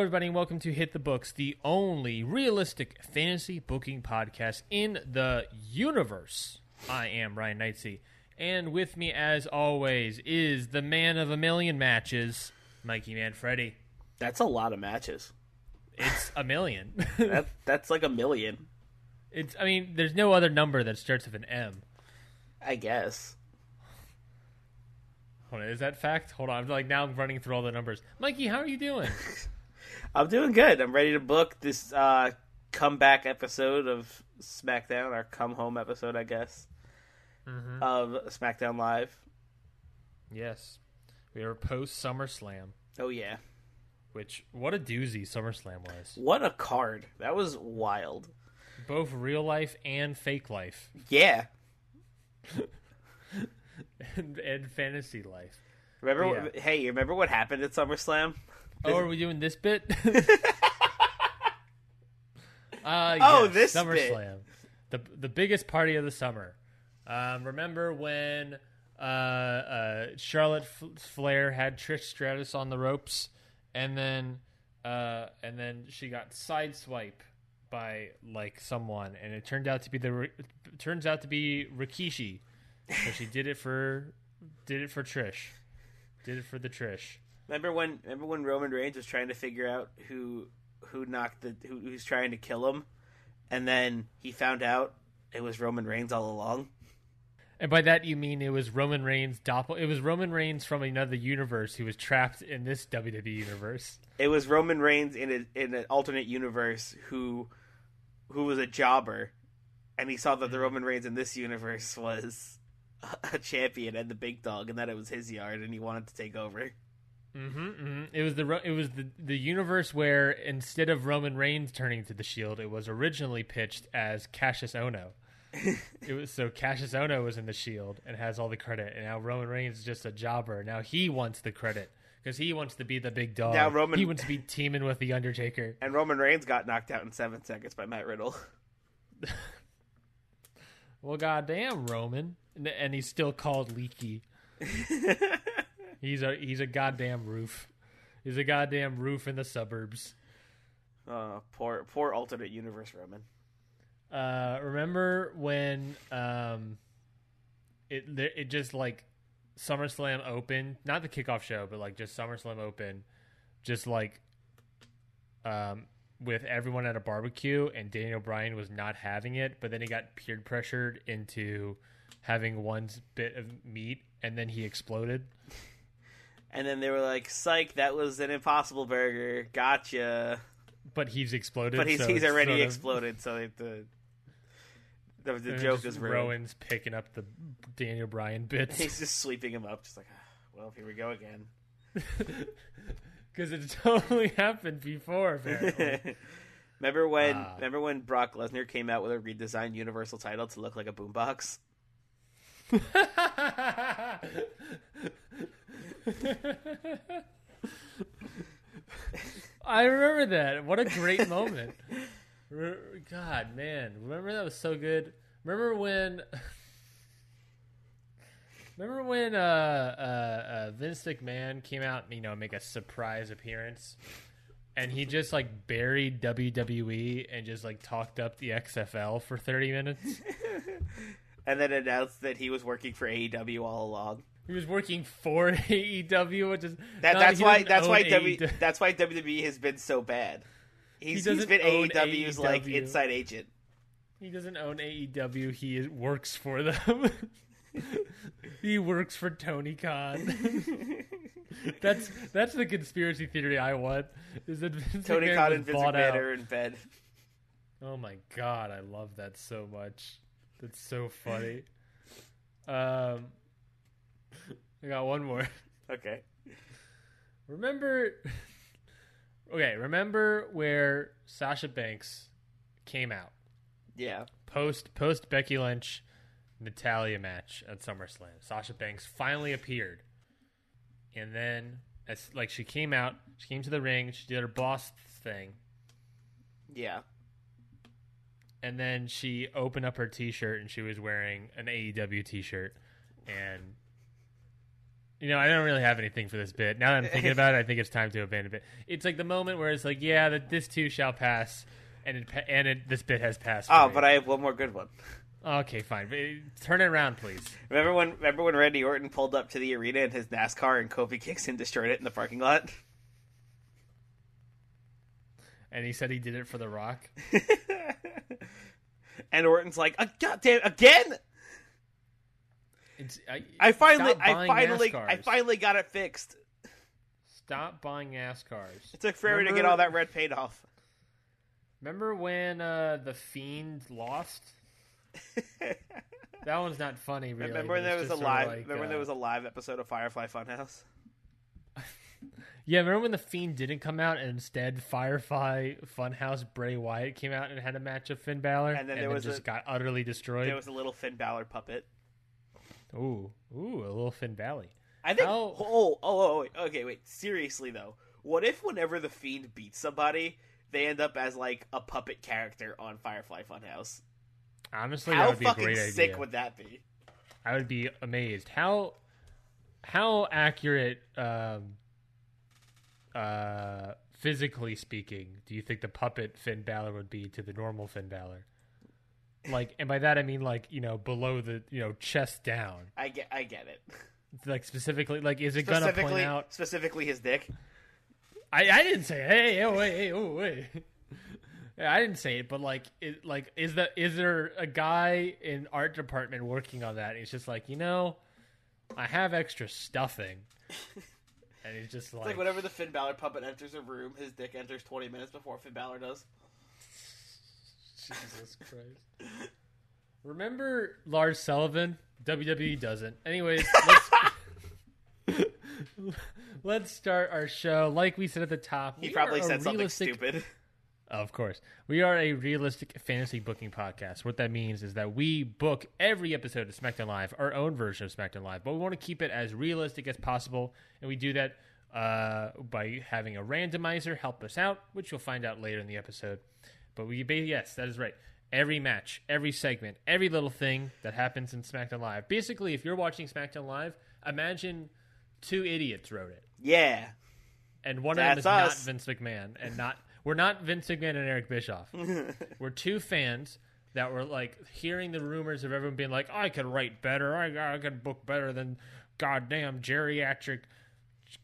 Hello, everybody, and welcome to Hit the Books, the only realistic fantasy booking podcast in the universe. I am Ryan Knightsey, and with me, as always, is the man of a million matches, Mikey Manfredi. That's a lot of matches. It's a million. That that's like a million, it's. I mean, there's no other number that starts with an M. I guess. Hold on, is that fact? Hold on, I'm like now I'm running through all the numbers. Mikey, how are you doing? I'm doing good. I'm ready to book this uh, comeback episode of SmackDown, our come home episode, I guess, of SmackDown Live. yes, we are post SummerSlam, Oh yeah, which what a doozy SummerSlam was. what a card! That was wild. Both real life and fake life. Yeah, and, and fantasy life. remember? Yeah. Hey, you remember what happened at SummerSlam? Oh, are we doing this bit? uh, Oh, yes, this SummerSlam, the the biggest party of the summer. Um, remember when uh, uh, Charlotte Flair had Trish Stratus on the ropes, and then uh, and then she got sideswipe by like someone, and it turned out to be the turns out to be Rikishi. So she did it for did it for Trish, did it for the Trish. Remember when? Remember when Roman Reigns was trying to figure out who who knocked the who, who's trying to kill him, and then he found out it was Roman Reigns all along. And by that you mean it was Roman Reigns doppel. It was Roman Reigns from another universe who was trapped in this WWE universe. It was Roman Reigns in a, in an alternate universe who who was a jobber, and he saw that the mm-hmm. Roman Reigns in this universe was a champion and the big dog, and that it was his yard, and he wanted to take over. Mm-hmm, hmm It was the it was the the universe where instead of Roman Reigns turning to the Shield, it was originally pitched as Kassius Ohno. it was so Kassius Ohno was in the Shield and has all the credit, and now Roman Reigns is just a jobber. Now he wants the credit because he wants to be the big dog. Now Roman- he wants to be teaming with the Undertaker. And Roman Reigns got knocked out in seven seconds by Matt Riddle. Well, goddamn, Roman, and, and he's still called Leakee. He's a he's a goddamn roof. He's a goddamn roof in the suburbs. Oh, poor poor alternate universe Roman. Uh, remember when um, it it just like SummerSlam open, not the kickoff show, but like just SummerSlam open, just like um with everyone at a barbecue, and Daniel Bryan was not having it, but then he got peer pressured into having one bit of meat, and then he exploded. And then they were like, "Psych, that was an Impossible Burger. Gotcha." But he's exploded. But he's so he's already sort of- exploded, so the the, the joke is ruined. Rowan's picking up the Daniel Bryan bits. He's just sweeping him up, just like, "Ah, well, here we go again. Because it's totally happened before, apparently. remember when Ah. remember when Brock Lesnar came out with a redesigned Universal title to look like a boombox? I remember that. What a great moment. God, man. Remember that was so good. Remember when. Remember when uh, uh, uh, Vince McMahon came out, you know, make a surprise appearance, and he just like buried WWE and just like talked up the XFL for thirty minutes. And then announced that he was working for AEW all along. He was working for AEW, which is That, that's why that's why w, AEW. that's why WWE has been so bad. He's, he's doesn't been AEW's like inside agent. He doesn't own AEW. He works for them. he works for Tony Khan. That's that's the conspiracy theory I want. Is that Vince Tony McMahon Khan and Vince McMahon are in bed. Oh my god, I love that so much. That's so funny. Um, I got one more. Okay. Remember? Okay, remember where Sasha Banks came out Yeah. post post Becky Lynch Natalya match at SummerSlam. Sasha Banks finally appeared, and then as like she came out, she came to the ring, she did her boss thing, Yeah. And then she opened up her T-shirt and she was wearing an AEW T-shirt, and you know I don't really have anything for this bit. Now that I'm thinking about it, I think it's time to abandon it. It's like the moment where it's like, yeah, that this too shall pass, and it and it, this bit has passed. Oh, but I have one more good one. okay, fine. Uh, Turn it around, please. Remember when remember when Randy Orton pulled up to the arena in his NASCAR and Kofi Kingston destroyed it in the parking lot? And he said he did it for The Rock. and Orton's like, "Uh, God damn, again! It's, I, I finally, I finally. I finally got it fixed. Stop buying NASCARs. It took forever to get all that red paint off. Remember when uh, the Fiend lost? That one's not funny, really. remember when there was a live? like, remember when uh, there was a live episode of Firefly Funhouse? Yeah, remember when the Fiend didn't come out and instead Firefly Funhouse Bray Wyatt came out and had a match of Finn Balor, And then there was just a- got utterly destroyed. There was a little Finn Balor puppet. Ooh, ooh, a little Finn Balor. I think. How- Oh, oh, oh, wait, okay, wait. Seriously though, what if whenever the Fiend beats somebody, they end up as like a puppet character on Firefly Funhouse? Honestly, How that would be a fucking great sick idea. would that be? I would be amazed. How how accurate, um, uh, physically speaking, do you think the puppet Finn Balor would be to the normal Finn Balor? Like, and by that I mean like you know below the you know chest down, I get, I get it. like specifically. Like, is it gonna point out? specifically his dick. I, I didn't say hey oh wait hey, oh wait. I didn't say it, but like, it, like, is that is there a guy in art department working on that? He's just like, you know, I have extra stuffing, and he's just It's like, like whenever the Finn Balor puppet enters a room, his dick enters twenty minutes before Finn Balor does. Jesus Christ. Remember Lars Sullivan? WWE doesn't. Anyways, let's, let's start our show. Like we said at the top, He probably said something stupid. Of course. We are a realistic fantasy booking podcast. What that means is that we book every episode of SmackDown Live, our own version of SmackDown Live, but we want to keep it as realistic as possible. And we do that uh, by having a randomizer help us out, which you'll find out later in the episode. But we, yes, that is right. Every match, every segment, every little thing that happens in SmackDown Live. Basically, if you're watching SmackDown Live, imagine two idiots wrote it Yeah, and one That's of them is us. not Vince McMahon, and not we're not Vince McMahon and Eric Bischoff. we're two fans that were like hearing the rumors of everyone being like, "I could write better, I, I could book better than goddamn geriatric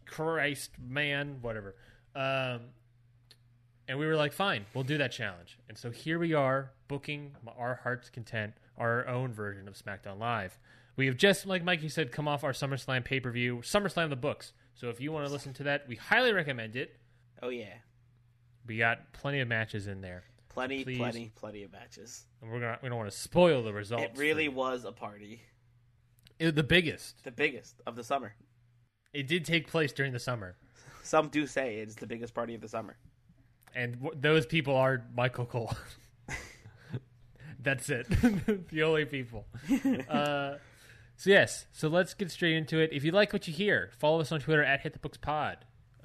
Christ man, whatever." Um, and we were like, "Fine, we'll do that challenge." And so here we are booking our heart's content, our own version of SmackDown Live. We have just, like Mikey said, come off our SummerSlam pay per view, SummerSlam the books. So if you want to listen to that, we highly recommend it. oh yeah, We got plenty of matches in there, plenty, Please. plenty, plenty of matches. and we're gonna we don't want to spoil the results. It really was a party, It- the biggest. the biggest of the summer. It did take place during the summer, Some do say it's the biggest party of the summer. and w- those people are Michael Cole. That's it. the only people. Uh, so yes, so let's get straight into it. If you like what you hear, follow us on Twitter at HitTheBooksPod.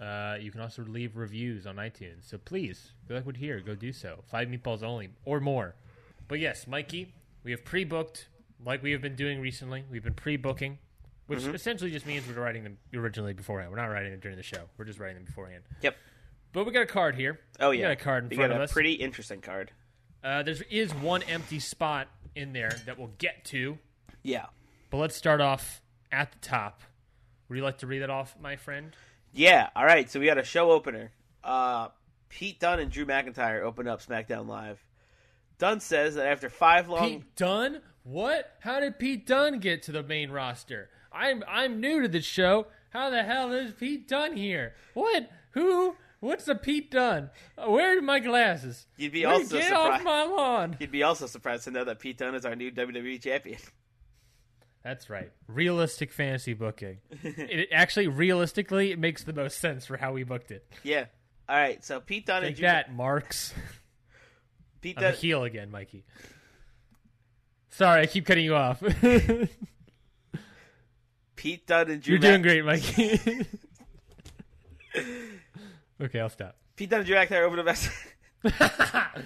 Uh, you can also leave reviews on iTunes. So please, if you like what you hear, go do so. Five meatballs only, or more. But yes, Mikey, we have pre-booked, like we have been doing recently. We've been pre-booking, which essentially just means we're writing them originally beforehand. We're not writing them during the show. We're just writing them beforehand. Yep. But we got a card here. Oh yeah. We got a card in we front got of a us. pretty interesting card. Uh, there is one empty spot in there that we'll get to. Yeah. But let's start off at the top. Would you like to read that off, my friend? Yeah, all right. So we got a show opener. Uh, Pete Dunne and Drew McIntyre open up SmackDown Live. Dunne says that after five long, Pete Dunne? What? How did Pete Dunne get to the main roster? I'm I'm new to this show. How the hell is Pete Dunne here? What? Who? What's the Pete Dunne? Uh, Where are my glasses? You'd be Wait, also get surprised. off my lawn. You'd be also surprised to know that Pete Dunne is our new WWE champion. That's right. Realistic fantasy booking. it actually, realistically, it makes the most sense for how we booked it. Yeah. All right. So Pete Dunne and Take Drew, that, Marks. Pete Dunne, heel again, Mikey. Sorry, I keep cutting you off. Pete Dunne and Drew. You're doing great, Mikey. okay, I'll stop. Pete Dunne and Drew McIntyre the up.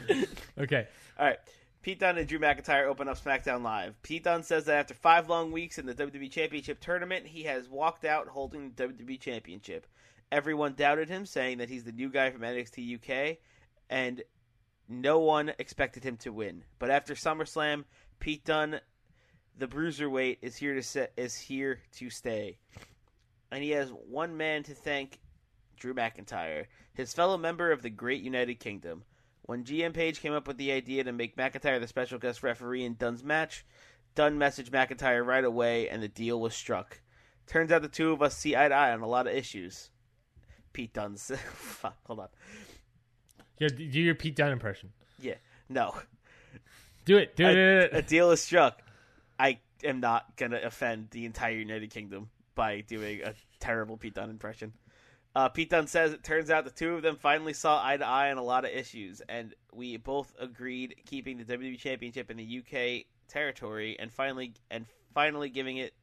Okay. All right. Pete Dunne and Drew McIntyre open up SmackDown Live. Pete Dunne says that after five long weeks in the WWE Championship tournament, he has walked out holding the WWE Championship. Everyone doubted him, saying that he's the new guy from NXT UK, and no one expected him to win. But after SummerSlam, Pete Dunne, the bruiserweight, is here to se- is here to stay, and he has one man to thank: Drew McIntyre, his fellow member of the Great United Kingdom. When GM Paige came up with the idea to make McIntyre the special guest referee in Dunne's match, Dunne messaged McIntyre right away, and the deal was struck. Turns out the two of us see eye to eye on a lot of issues. Pete Dunne's. Fuck, hold on. Yeah, do your Pete Dunne impression. Yeah, no. Do it. Do it. A, it. a deal is struck. I am not gonna offend the entire United Kingdom by doing a terrible Pete Dunne impression. Uh, Pete Dunne says it turns out the two of them finally saw eye to eye on a lot of issues, and we both agreed keeping the WWE Championship in the UK territory, and finally and finally giving it.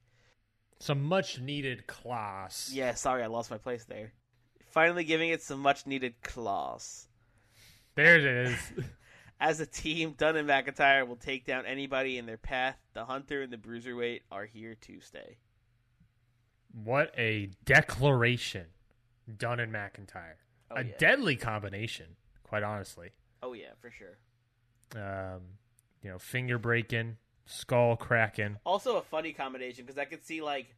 Some much needed class. Yeah, sorry, I lost my place there. Finally giving it some much needed class. There it is. As a team, Dunne and McIntyre will take down anybody in their path. The Hunter and the Bruiserweight are here to stay. what a declaration. Dunne and McIntyre. Oh, a yeah. deadly combination, quite honestly. Oh yeah, for sure. Um, you know, finger breaking, skull cracking. Also a funny combination because I could see like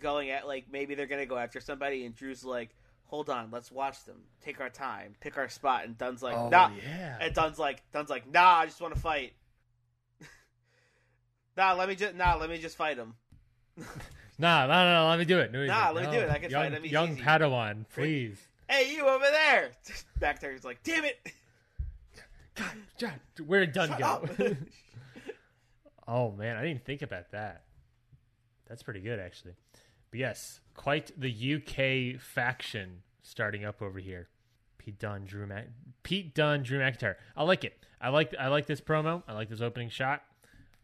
going at like maybe they're gonna go after somebody and Drew's like, hold on, let's watch them, take our time, pick our spot, and Dunne's like, Oh, nah, yeah. and Dunne's like, Dunne's like, nah, I just want to fight. nah, let me just nah, let me just fight him. Nah, no, no, no, let me do it. No, Nah, let me no. do it. I can young, him. Young easy. Padawan, please. Hey, you over there! Back there, he's like, damn it! God, where did Dunne Shut go? oh man, I didn't think about that. That's pretty good actually. But yes, quite the UK faction starting up over here. Pete Dunne, Drew Mac- Pete Dunne, Drew McIntyre. I like it. I like I like this promo. I like this opening shot.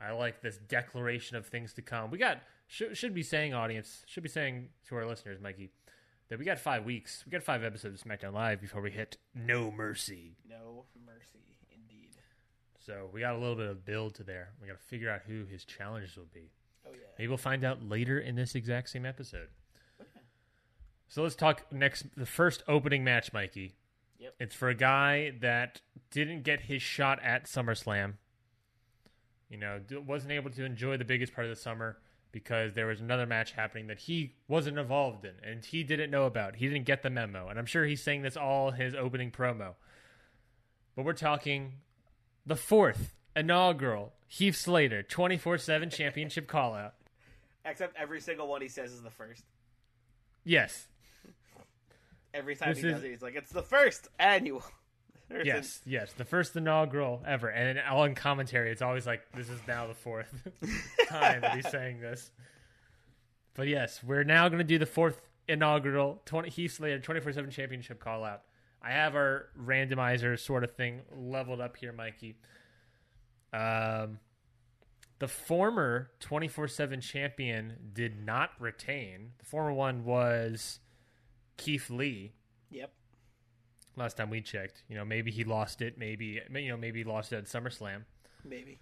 I like this declaration of things to come. We got should, should be saying audience should be saying to our listeners, Mikey, that we got five weeks. We got five episodes of SmackDown Live before we hit No Mercy. no mercy, indeed. So we got a little bit of build to there. We got to figure out who his challenges will be. Oh yeah. Maybe we'll find out later in this exact same episode. So let's talk next. The first opening match, Mikey. Yep. It's for a guy that didn't get his shot at SummerSlam. You know, wasn't able to enjoy the biggest part of the summer because there was another match happening that he wasn't involved in and he didn't know about. He didn't get the memo. And I'm sure he's saying this all his opening promo. But we're talking the fourth inaugural Heath Slater 24 7 championship call out. Except every single one he says is the first. Yes. Every time This he is- does it, he's like, "It's the first annual." There's Yes, yes, the first inaugural ever, and in, all in commentary, it's always like this is now the fourth time that he's saying this. But yes, we're now going to do the fourth inaugural 20, Heath Slater twenty four seven championship call out. I have our randomizer sort of thing leveled up here, Mikey. Um, the former twenty four seven champion did not retain. The former one was Keith Lee Yep. Last time we checked. You know, maybe he lost it. Maybe you know, maybe he lost it at SummerSlam Maybe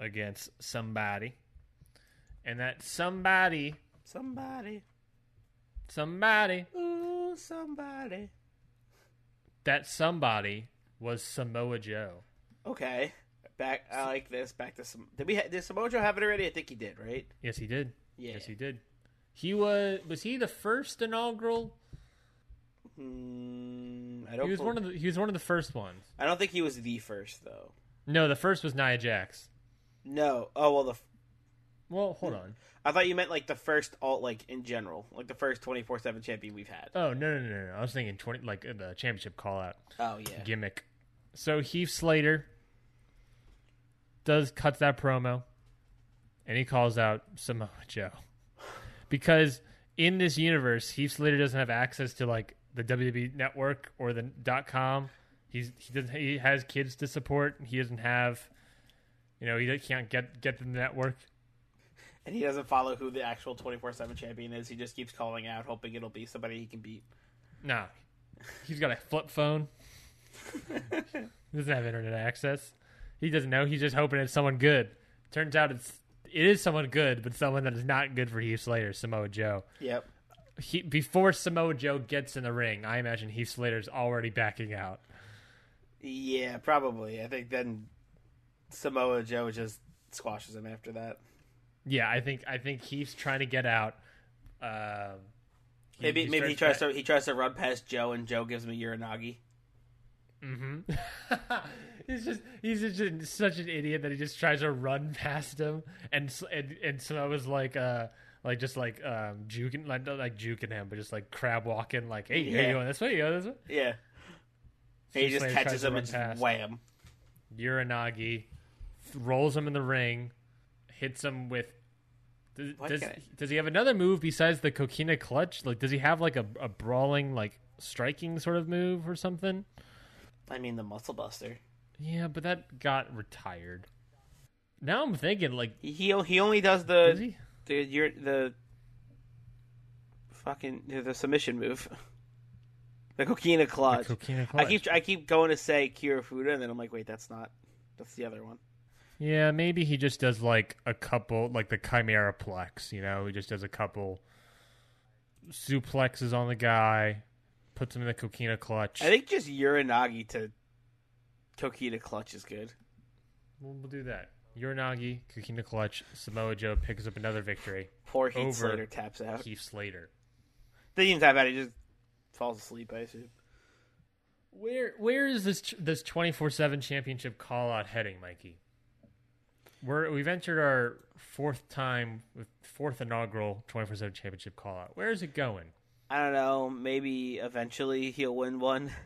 against somebody, and that somebody, somebody. somebody, Ooh, somebody. that somebody was Samoa Joe. Okay. Back. I like this. Back to some. Did we? Ha- did Samoa Joe have it already? I think he did. Right. Yes, he did. Yeah. Yes, he did. He was was he the first inaugural? Mm, I don't. He was one of the he was one of the first ones. I don't think he was the first though. No, the first was Nia Jax. No. Oh well. The. f- Well, hold on. I thought you meant like the first alt, like in general, like the first twenty four seven champion we've had. Oh no no no no! no. I was thinking twenty like uh, the championship call out Oh yeah, gimmick. So Heath Slater does cuts that promo, and he calls out Samoa Joe because in this universe, Heath Slater doesn't have access to like the WWE network or the dot com. He's he doesn't he has kids to support. He doesn't have, you know, he can't get get the network. and he doesn't follow who the actual twenty four seven champion is. He just keeps calling out, hoping it'll be somebody he can beat. No, he's got a flip phone. he doesn't have internet access. He doesn't know. He's just hoping it's someone good. Turns out it's it is someone good, but someone that is not good for Heath Slater, Samoa Joe. Yep. He, before Samoa Joe gets in the ring, I imagine Heath Slater's already backing out. Yeah, probably. I think then Samoa Joe just squashes him after that. Yeah, I think I think Heath's trying to get out. Um, he- Maybe maybe he tries to he tries to run past Joe, and Joe gives him a Uranage. Mm-hmm. he's just he's just such an idiot that he just tries to run past him, and and and Samoa's like uh like just like um juking like not like juking him, but just like crab walking like hey Yeah. hey you going this way you going this way. Yeah. And he just catches him and just wham. Uranage rolls him in the ring, hits him with. Does, does, I- does he have another move besides the coquina clutch? Like, does he have like a, a brawling, like striking sort of move or something? I mean the Muscle Buster. Yeah, but that got retired. Now I'm thinking, like, He he, only does does the he? The your the fucking the submission move. The coquina clutch. coquina I keep I keep going to say Kirifuda, and then I'm like, wait, that's not. That's the other one. Yeah, maybe he just does like a couple, like the Chimera Plex. You know, he just does a couple suplexes on the guy, puts him in the coquina clutch. I think just Uranage to coquina clutch is good. We'll, we'll do that. Uranage, coquina clutch. Samoa Joe picks up another victory. Poor Heath. Slater taps out. Keith Slater. They didn't tap out. He just falls asleep. I assume. Where where is this this twenty four seven championship call out heading, Mikey? We're we've entered our fourth time with fourth inaugural twenty four seven championship call out. Where is it going? I don't know. Maybe eventually he'll win one.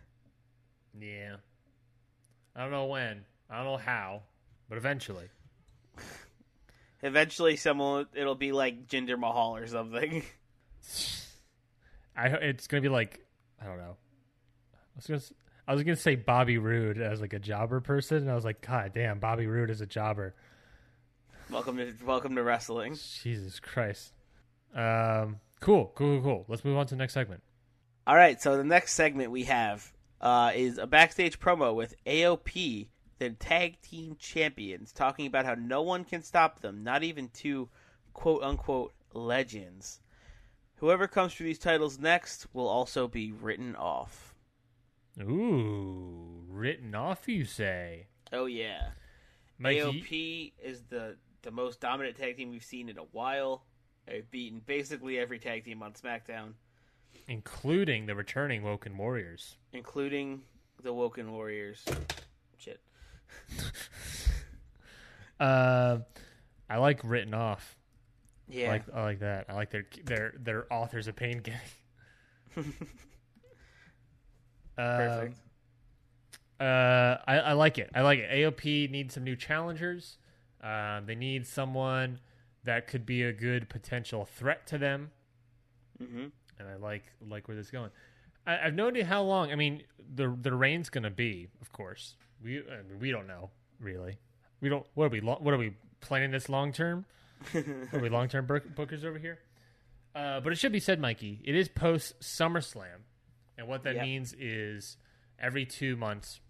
Yeah. I don't know when. I don't know how, but eventually. Eventually, someone it'll be like Jinder Mahal or something. I it's gonna be like I don't know. I was gonna I was gonna say Bobby Roode as like a jobber person, and I was like, God damn, Bobby Roode is a jobber. welcome to welcome to wrestling. Jesus Christ. Um, cool, cool, cool, cool. Let's move on to the next segment. All right, so the next segment we have uh, is a backstage promo with AOP, the tag team champions, talking about how no one can stop them, not even two quote unquote legends. Whoever comes for these titles next will also be written off. Ooh, written off, you say? Oh yeah, Mikey, AOP is the the most dominant tag team we've seen in a while. They've beaten basically every tag team on SmackDown, including the returning Woken Warriors. including the Woken Warriors. Shit. Uh, I like written off. I Yeah. like I like that. I like their their their authors of pain gang. Perfect. Uh, I, I like it. I like it. AOP needs some new challengers. Um, they need someone that could be a good potential threat to them. hmm and I like like where this is going. I, I've no idea how long. I mean, the the reign's going to be, of course. We I mean, we don't know really. We don't. What are we? lo- What are we planning this long term? are we long term bookers over here? Uh, but it should be said, Mikey. It is post SummerSlam, and what that Yep. means is every two months,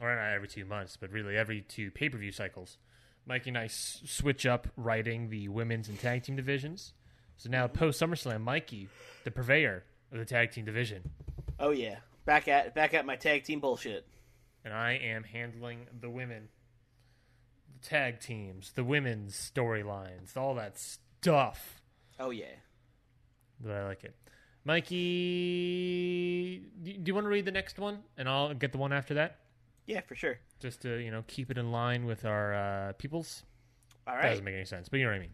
or not every two months, but really every two pay per view cycles, Mikey and I s- switch up writing the women's and tag team divisions. So now post SummerSlam, Mikey, the purveyor of the tag team division, Oh yeah, back at back at my tag team bullshit. And I am handling the women, the tag teams, the women's storylines, all that stuff. Oh yeah. But I like it. Mikey, do you want to read the next one, and I'll get the one after that, Yeah, for sure. just to you know keep it in line with our uh, peoples. All that doesn't make any sense, but you know what I mean.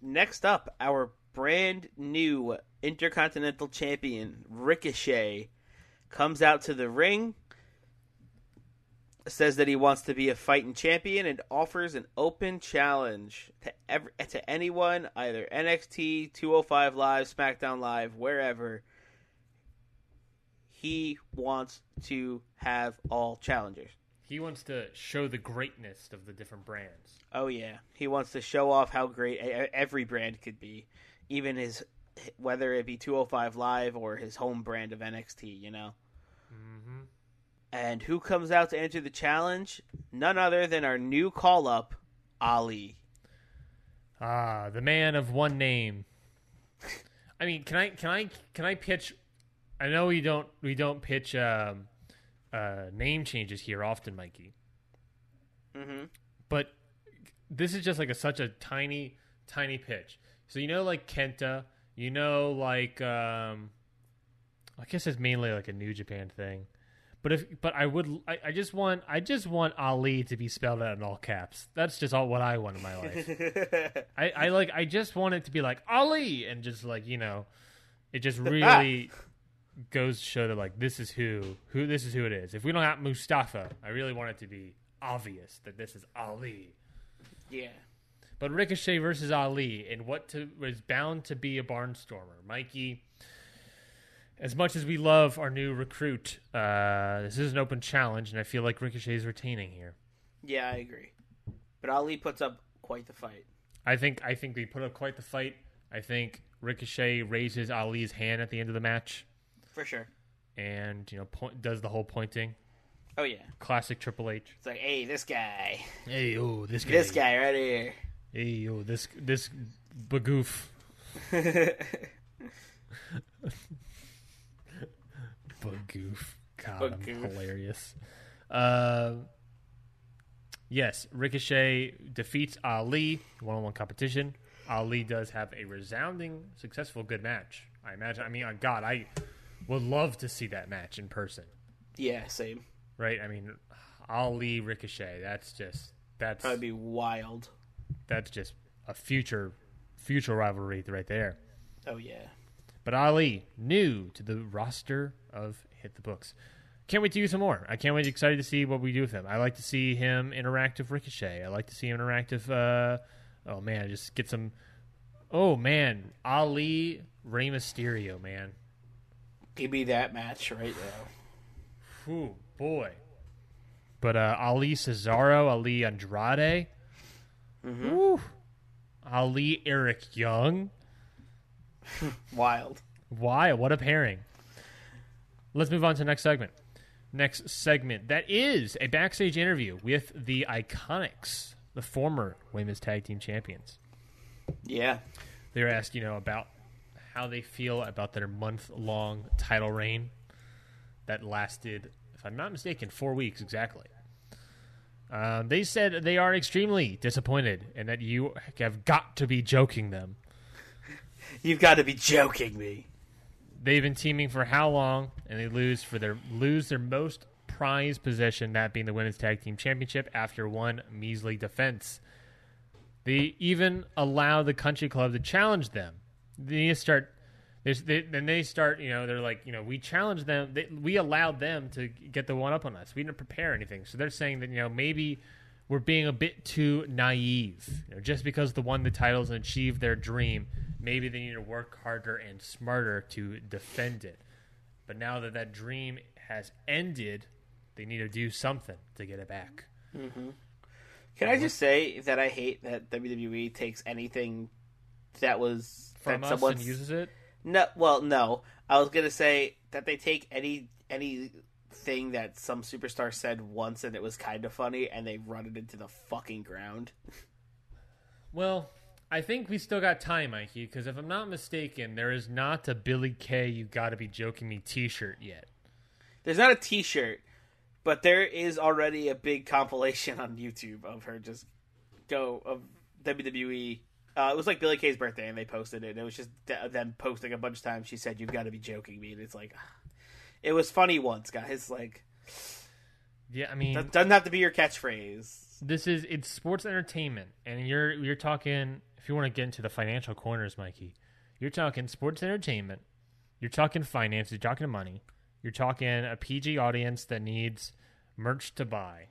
next up, our brand new Intercontinental Champion Ricochet comes out to the ring, says that he wants to be a fighting champion, and offers an open challenge to every, to anyone, either NXT, 205 Live, SmackDown Live, wherever. He wants to have all challengers. He wants to show the greatness of the different brands. Oh yeah, he wants to show off how great every brand could be, even his whether it be 205 Live or his home brand of NXT. You know. And who comes out to enter the challenge? None other than our new call up, Ali. Ah, the man of one name. I mean, can I can I can I pitch? I know we don't we don't pitch um, uh, name changes here often, Mikey. Mm-hmm. But this is just like a such a tiny tiny pitch. So you know, like Kenta, you know, like um, I guess it's mainly like a New Japan thing. But if but I would I, I just want I just want Ali to be spelled out in all caps. That's just all what I want in my life. I, I like I just want it to be like Ali and just like you know, it just ah. really goes to show that like this is who who this is who it is. If we don't have Mustafa, I really want it to be obvious that this is Ali. yeah. But Ricochet versus Ali in what to, was bound to be a barnstormer. Mikey, as much as we love our new recruit, uh, this is an open challenge, and I feel like Ricochet is retaining here. Yeah, I agree. But Ali puts up quite the fight. I think I think they put up quite the fight. I think Ricochet raises Ali's hand at the end of the match, For sure. and you know point, does the whole pointing. Oh yeah. Classic Triple H. It's like, hey, this guy, Hey, oh, this guy. this guy right here. Hey, oh, this this bagoof. Bagoof. God, I'm Bagoof. hilarious. Uh, yes, Ricochet defeats Ali one-on-one competition. Ali does have a resounding, successful, good match. I imagine. I mean, uh, God, I would love to see that match in person. yeah, same. Right? I mean, Ali Ricochet. That's just that's That'd be wild. that's just a future future rivalry right there. Oh yeah. But Ali, new to the roster of Hit the Books. Can't wait to do some more. I can't wait. Excited to see what we do with him. I like to see him interact with Ricochet. I like to see him interact with. Uh, oh man, just get some. Oh man, Ali Rey Mysterio, man. Give me that match right now. Ooh boy. But uh, Ali Cesaro, Ali Andrade, Woo. Ali Eric Young. Wild. Why? What a pairing. Let's move on to the next segment. Next segment that is a backstage interview with the IIconics, the former women's tag team champions. Yeah. They were asked, you know, about how they feel about their month long title reign that lasted, if I'm not mistaken, four weeks exactly. Um, they said they are extremely disappointed and that you have got to be joking them. You've got to be joking me. They've been teaming for how long, and they lose for their lose their most prized position, that being the women's tag team championship, after one measly defense. They even allow the country club to challenge them. They start. They, then they start. You know, they're like, you know, we challenged them. They, we allowed them to get the one up on us. We didn't prepare anything. So they're saying that you know maybe we're being a bit too naive. You know, just because they won the titles and achieved their dream, maybe they need to work harder and smarter to defend it. But now that that dream has ended, they need to do something to get it back. Mm-hmm. Can I uh-huh. just say that I hate that WWE takes anything that was From that us someone and uses it. No, well, no. I was gonna say that they take any anything that some superstar said once and it was kind of funny, and they run it into the fucking ground. Well, I think we still got time, Mikey, because if I'm not mistaken, there is not a Billie Kay "You Gotta Be Joking Me" T-shirt yet. There's not a T-shirt, but there is already a big compilation on YouTube of her just go of WWE. Uh, it was like Billie Kay's birthday, and they posted it. And it was just them posting a bunch of times. She said, "You've got to be joking me," and it's like, it was funny once, guys. Like, Yeah, I mean, doesn't have to be your catchphrase. this is it's sports entertainment, and you're you're talking if you want to get into the financial corners, Mikey, you're talking sports entertainment, you're talking finance, you're talking money, you're talking a PG audience that needs merch to buy.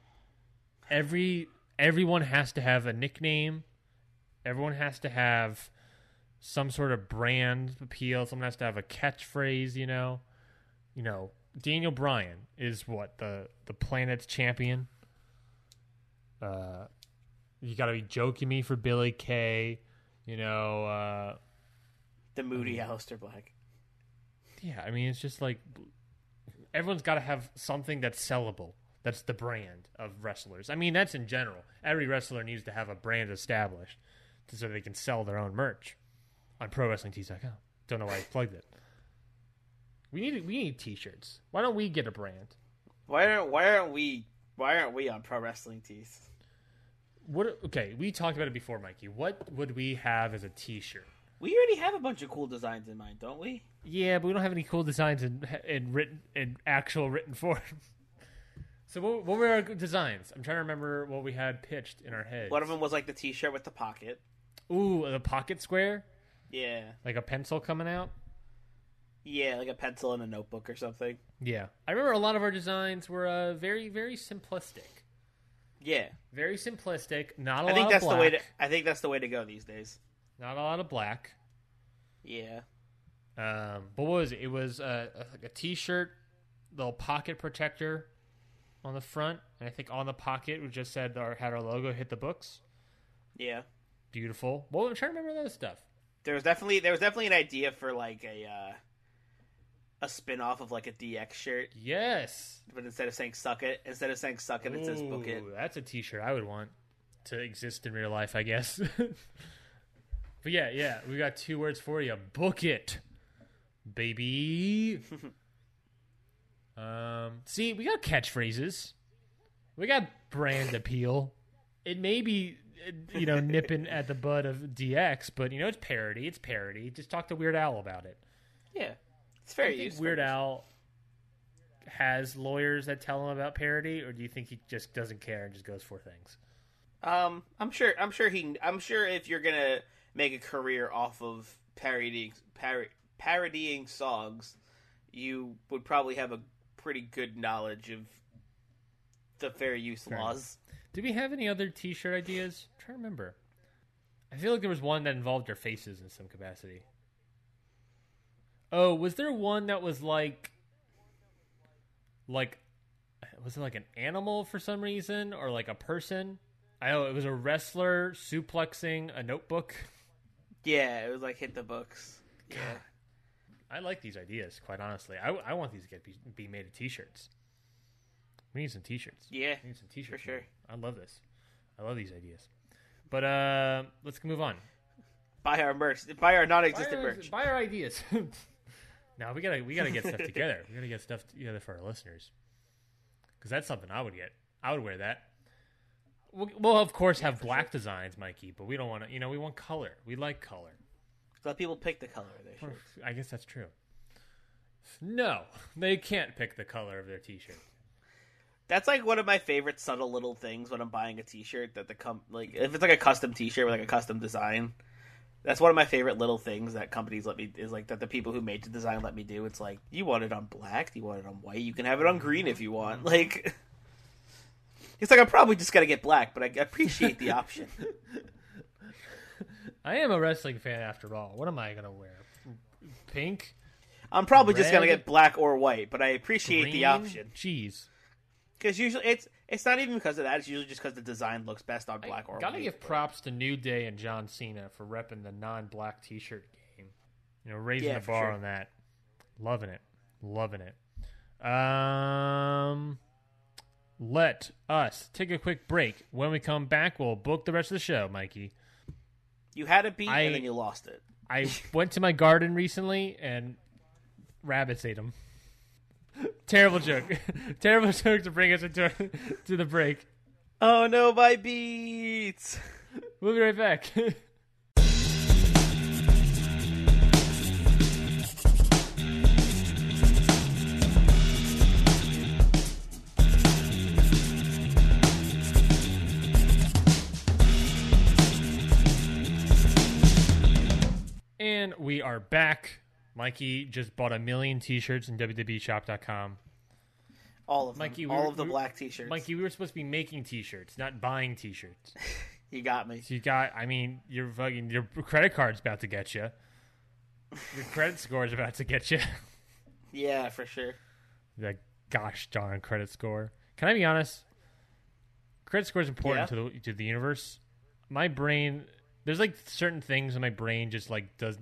Every everyone has to have a nickname. Everyone has to have some sort of brand appeal. Someone has to have a catchphrase, you know. You know, Daniel Bryan is what the the planet's champion. Uh, you got to be joking me for Billie Kay. You know, uh, The moody Aleister Black. yeah. I mean, it's just like everyone's got to have something that's sellable. That's the brand of wrestlers. I mean, that's in general. Every wrestler needs to have a brand established so they can sell their own merch on ProWrestlingTees.com. Don't know why I plugged it. We need we need T-shirts. Why don't we get a brand? Why aren't Why aren't we Why aren't we on Pro Wrestling Tees? What? Okay, we talked about it before, Mikey. What would we have as a T-shirt? We already have a bunch of cool designs in mind, don't we? Yeah, but we don't have any cool designs in in written in actual written form. so what, what were our designs? I'm trying to remember what we had pitched in our heads. One of them was like the T-shirt with the pocket. Ooh, the pocket square, Yeah, like a pencil coming out. yeah, like a pencil and a notebook or something. Yeah, I remember a lot of our designs were uh, very very simplistic. Yeah, Very simplistic. Not a I lot think of that's black. the way to. I think that's the way to go these days. Not a lot of black. Yeah, Um, but what was it? It was uh, a, like a T-shirt, little pocket protector on the front, and I think on the pocket we just said our had our logo hit the books. yeah. Beautiful. Well, I'm trying to remember that stuff. There was definitely there was definitely an idea for like a uh, a spin off of like a DX shirt, Yes. but instead of saying "suck it," instead of saying "suck it," it says "book it." That's a T-shirt I would want to exist in real life, I guess. but yeah, yeah, we got two words for you. Book it, baby. um, see, we got catchphrases. We got brand appeal. It may be, you know, nipping at the bud of DX, but you know, it's parody. It's parody. Just talk to Weird Al about it. Yeah, it's very think useful. Weird Al has lawyers that tell him about parody, or do you think he just doesn't care and just goes for things? Um, I'm sure. I'm sure he. I'm sure if you're gonna make a career off of parodying par- parodying songs, you would probably have a pretty good knowledge of the fair use Fair laws. Do we have any other T-shirt ideas? I'm trying to remember. I feel like there was one that involved our faces in some capacity. Oh, was there one that was like, like, was it like an animal for some reason, or like a person? I know it was a wrestler suplexing a notebook. Yeah, it was like hit the books. Yeah, I like these ideas, quite honestly. I, I want these to get be, be made of T-shirts. We need some T-shirts. yeah. We need some T-shirts. For sure. I love this. I love these ideas. But uh, let's move on. Buy our merch. Buy our non-existent our, merch. buy our ideas. now we gotta we gotta get stuff together. We gotta get stuff together for our listeners. Because that's something I would get. I would wear that. We'll, we'll of course have black designs, Mikey, but we don't want to. You know, we want color. We like color. Let people pick the color of their shirt. I guess that's true. No, they can't pick the color of their T-shirt. That's like one of my favorite subtle little things when I'm buying a T-shirt. That the com like if it's like a custom T-shirt with like a custom design. That's one of my favorite little things that companies let me is like that the people who made the design let me do. It's like you want it on black, you want it on white, you can have it on green if you want. Mm-hmm. Like it's like I'm probably just gonna get black, but I appreciate the option. I am a wrestling fan after all. What am I gonna wear? Pink, I'm probably just gonna get black or white, but I appreciate the option Jeez, because usually it's it's not even because of that. It's usually just because the design looks best on black or white. gotta white. give props to New Day and John Cena for repping the non-black T-shirt game. You know, raising Yeah, the bar sure. on that. Loving it, loving it. Um, let us take a quick break. When we come back, we'll book the rest of the show, Mikey. You had a beat I- and then you lost it. I went to my garden recently and rabbits ate them. Terrible joke. Terrible joke to bring us into to the break. Oh no, my beats. We'll be right back. And we are back. Mikey just bought a million T-shirts in WWEShop.com. All of them. Mikey, we all were- of the we- black T-shirts. Mikey, we were supposed to be making T-shirts, not buying T-shirts. you got me. So you got, I mean, your fucking your credit card's about to get you. Your credit score is about to get you. Yeah, for sure. that gosh darn credit score. Can I be honest? Credit score is important Yeah. to the to the universe. My brain, there's like certain things in my brain just like does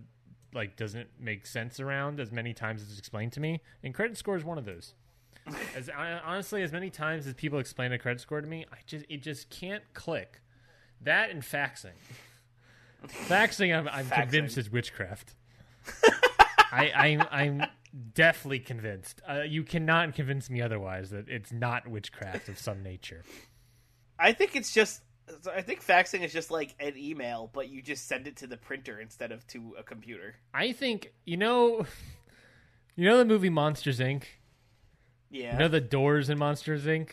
like doesn't make sense around as many times as it's explained to me, and credit score is one of those. As honestly, as many times as people explain a credit score to me, I just it just can't click. That and faxing. faxing, I'm, I'm Faxing. convinced is witchcraft. I, I'm I'm definitely convinced. Uh, you cannot convince me otherwise that it's not witchcraft of some nature. I think it's just. I think faxing is just like an email, but you just send it to the printer instead of to a computer. I think you know, you know the movie Monsters Inc. Yeah. You know the doors in Monsters Inc.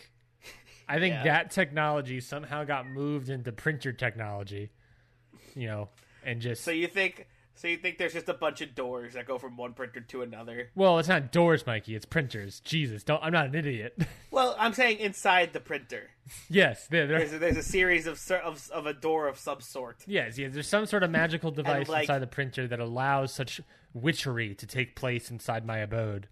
I think Yeah. that technology somehow got moved into printer technology. You know, and just so you think? So you think there's just a bunch of doors that go from one printer to another? well, it's not doors, Mikey. It's printers. Jesus, don't. I'm not an idiot. Well, I'm saying inside the printer. yes, there, there, There's a, there's a series of, of of a door of some sort. Yes, yes. There's some sort of magical device like- inside the printer that allows such witchery to take place inside my abode.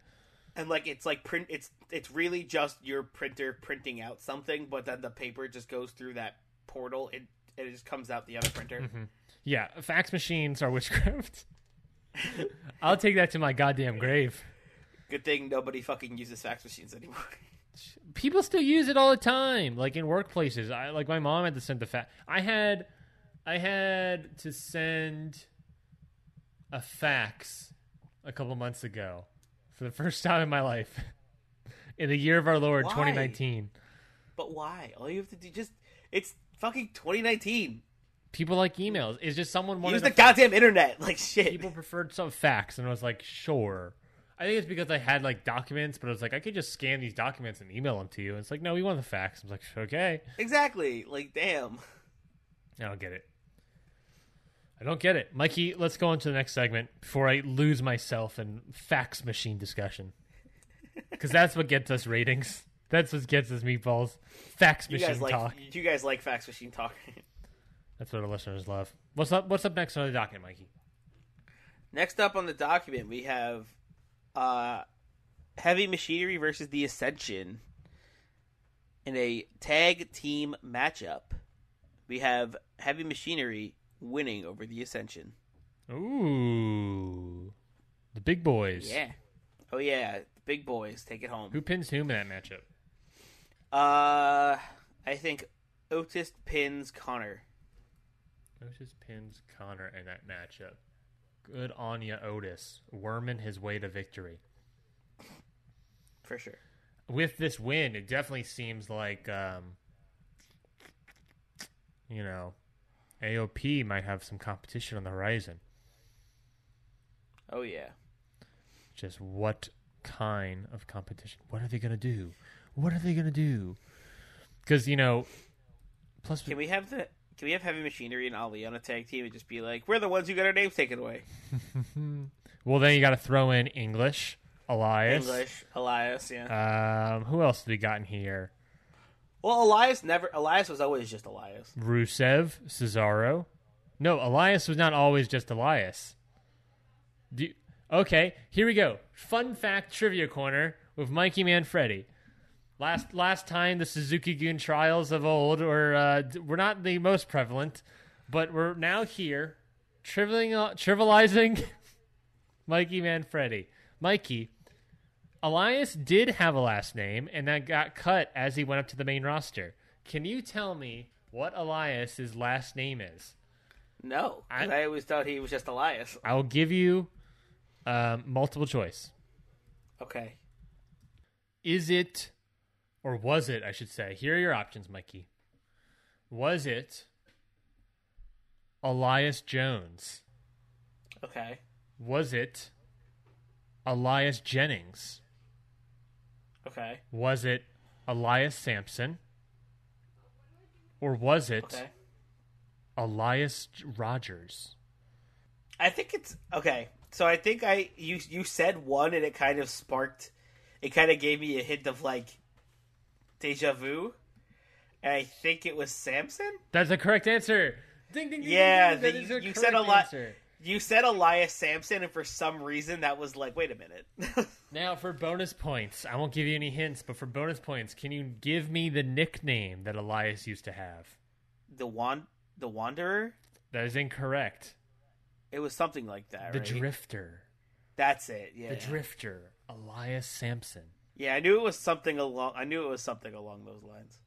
and like it's like print it's it's really just your printer printing out something but then the paper just goes through that portal and, and it just comes out the other printer Mm-hmm. Yeah, fax machines are witchcraft. I'll take that to my goddamn grave. good thing nobody fucking uses fax machines anymore People still use it all the time, like in workplaces. I like my mom had to send the fax. I had, I had to send a fax a couple months ago for the first time in my life. In the year of our Lord, Why? 2019. but why all you have to do just it's fucking 2019 People like emails. It's just someone wanted use to the goddamn internet like shit people preferred some facts, and I was like, sure. I think it's because I had like documents, but I was like, I could just scan these documents and email them to you. And it's like, no, we want the facts. I was like, okay. exactly like damn I don't get it. I don't get it. Mikey, let's go on to the next segment before I lose myself in fax machine discussion. Because that's what gets us ratings. That's what gets us meatballs. Fax you machine guys like talk. you guys like fax machine talk That's what our listeners love. What's up? What's up next on the docket, Mikey? Next up on the document, we have uh, Heavy Machinery versus the Ascension in a tag team matchup. We have Heavy Machinery winning over the Ascension. Ooh, the big boys. Yeah. Oh yeah, the big boys take it home. Who pins whom in that matchup? Uh, I think Otis pins Connor. Otis pins Connor in that matchup. Good on ya, Otis. Worming his way to victory. For sure. With this win, it definitely seems like, um, you know, AOP might have some competition on the horizon. Oh yeah. Just what kind of competition? What are they going to do? What are they going to do? Because, you know, plus. Can we have the can we have Heavy Machinery and Ali on a tag team and just be like, we're the ones who got our names taken away? well, then you got to throw in English, Elias. English, Elias, yeah. Um, who else have we got in here? Well, Elias never. Elias was always just Elias. Rusev, Cesaro. No, Elias was not always just Elias. Do you- okay, here we go. Fun fact trivia corner with Mikey Manfredi. Last last time the Suzuki Goon trials of old were uh, were not the most prevalent, but we're now here trivializing, trivializing Mikey Manfredi. Mikey, Elias did have a last name, and that got cut as he went up to the main roster. Can you tell me what Elias's last name is? No, I- I, always thought he was just Elias. I will give you um, multiple choice. Okay. Is it, or was it, I should say? Here are your options, Mikey. Was it Elias Jones? Okay. Was it Elias Jennings? Okay. Was it Elias Sampson? Or was it Okay. Elias Rogers? I think it's okay. So I think I you you said one and it kind of sparked. It kind of gave me a hint of like deja vu, and I think it was Samson. That's the correct answer. Ding ding ding. Yeah, ding, ding. The- you said a lot- answer. You said Elias Sampson, and for some reason that was like, wait a minute. Now for bonus points, I won't give you any hints, but for bonus points, can you give me the nickname that Elias used to have? the wand, the Wanderer. That is incorrect. It was something like that. The right? Drifter. That's it. Yeah. The Drifter. Elias Sampson. Yeah, I knew it was something along. I knew it was something along those lines.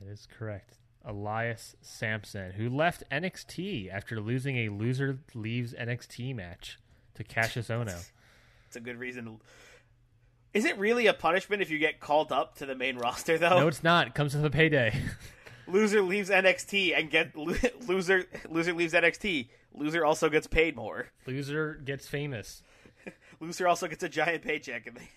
That is correct. Elias Sampson, who left NXT after losing a loser leaves NXT match to Kassius Ohno. It's a good reason. to... Is it really a punishment if you get called up to the main roster though? No, it's not. It comes with a payday. Loser leaves NXT and get loser loser leaves NXT. Loser also gets paid more. Loser gets famous. Loser also gets a giant paycheck. And they...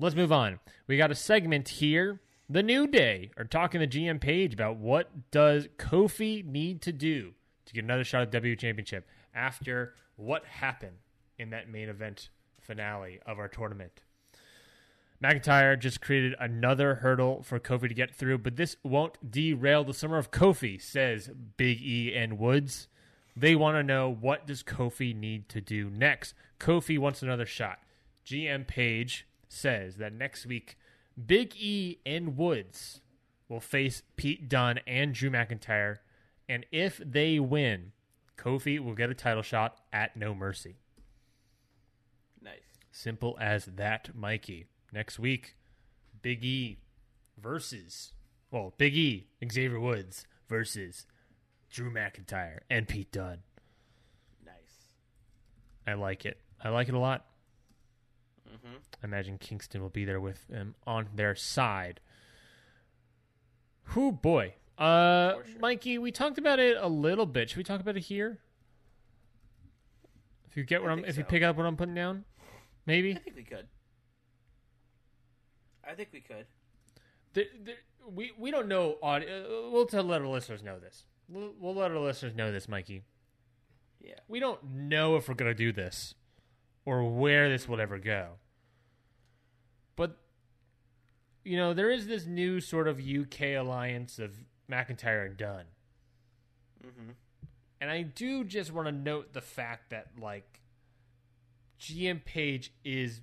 Let's move on. We got a segment here. The New Day are talking to GM Paige about what does Kofi need to do to get another shot at W Championship after what happened in that main event finale of our tournament. McIntyre just created another hurdle for Kofi to get through, but this won't derail the summer of Kofi, says Big E and Woods. They want to know what does Kofi need to do next. Kofi wants another shot. GM Paige says that next week, Big E and Woods will face Pete Dunne and Drew McIntyre, and if they win, Kofi will get a title shot at No Mercy. nice. Simple as that, Mikey. Next week, Big E versus, well, Big E, Xavier Woods versus Drew McIntyre and Pete Dunne. Nice. I like it. I like it a lot. I imagine Kingston will be there with them on their side. Who boy. Uh, sure. Mikey, we talked about it a little bit. Should we talk about it here? If you get what I I'm, think if you pick up what I'm putting down, maybe. I think we could. I think we could. we we don't know. Audi- uh, we'll tell let our listeners know this. We'll, we'll let our listeners know this, Mikey. Yeah. We don't know if we're gonna do this or where this will ever go. But you know, there is this new sort of UK alliance of McIntyre and Dunne. Mm-hmm. And I do just want to note the fact that like GM Paige is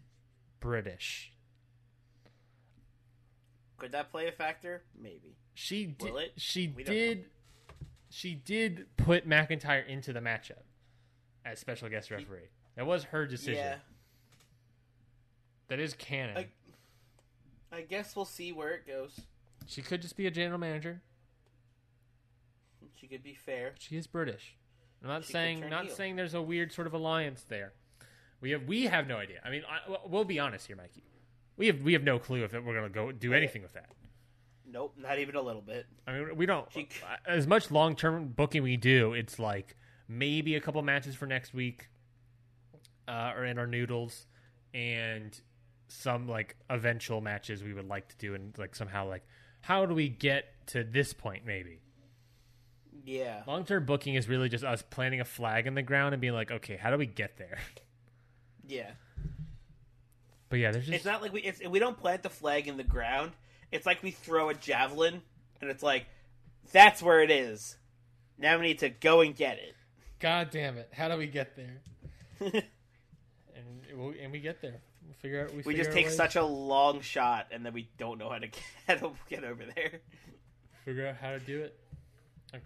British. Could that play a factor? Maybe. She did. Will it? She We did. She did put McIntyre into the matchup as special guest referee. That was her decision. Yeah. That is canon. I- I guess we'll see where it goes. she could just be a general manager. She could be fair. She is British. I'm not She saying not heel. saying there's a weird sort of alliance there. We have we have no idea. I mean, I, well, we'll be honest here, Mikey. We have we have no clue if we're going to go do anything with that. Nope, not even a little bit. I mean, we don't. She- uh, As much long term booking we do, it's like maybe a couple matches for next week, uh, or in our noodles, and some like eventual matches we would like to do, and like somehow like how do we get to this point? Maybe Yeah. long term booking is really just us planting a flag in the ground and being like, okay, how do we get there? Yeah. But yeah, there's just It's not like we it's, we don't plant the flag in the ground. It's like we throw a javelin, and it's like that's where it is. Now we need to go and get it. God damn it! How do we get there? and we'll, and we get there. We figure out. We, We figure just take ways- such a long shot, and then we don't know how to get, how to get over there. figure out how to do it.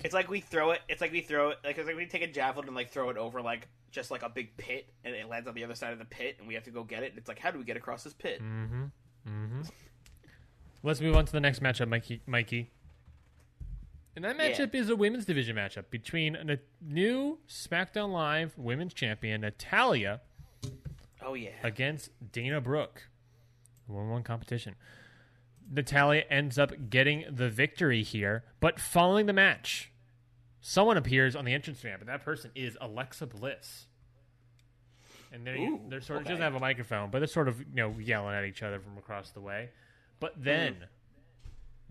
It's like we throw it. It's like we throw it. Like it's like we take a javelin and like throw it over like just like a big pit, and it lands on the other side of the pit, and we have to go get it. And It's like how do we get across this pit? Mm. Let's move on to the next matchup, Mikey. Mikey. And that Yeah. matchup is a women's division matchup between a new SmackDown Live Women's Champion Natalya Oh yeah. against Dana Brooke. One-one competition. Natalya ends up getting the victory here, but following the match, someone appears on the entrance ramp, and that person is Alexa Bliss. And they're, Ooh, they're sort of, she okay. doesn't have a microphone, but they're sort of you know yelling at each other from across the way. But then,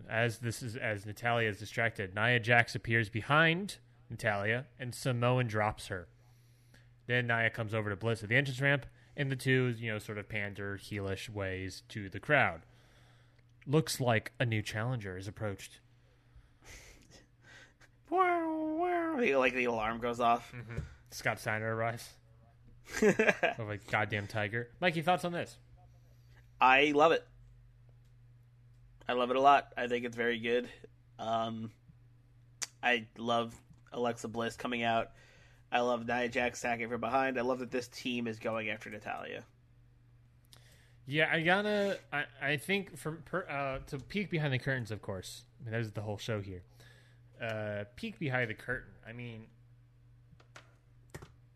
as this is as Natalya is distracted, Nia Jax appears behind Natalya, and Samoan drops her. Then Nia comes over to Bliss at the entrance ramp, and the two, you know, sort of pander heelish ways to the crowd. Looks like a new challenger is approached. Like the alarm goes off. Scott Steiner arrives. of a goddamn tiger. Mikey, thoughts on this? I love it. I love it a lot. I think it's very good. Um, I love Alexa Bliss coming out. I love Nia Jax stacking from behind. I love that this team is going after Natalya. Yeah, I gotta. I, I think from per, uh, to peek behind the curtains, of course. I mean, that is the whole show here. Uh, peek behind the curtain. I mean,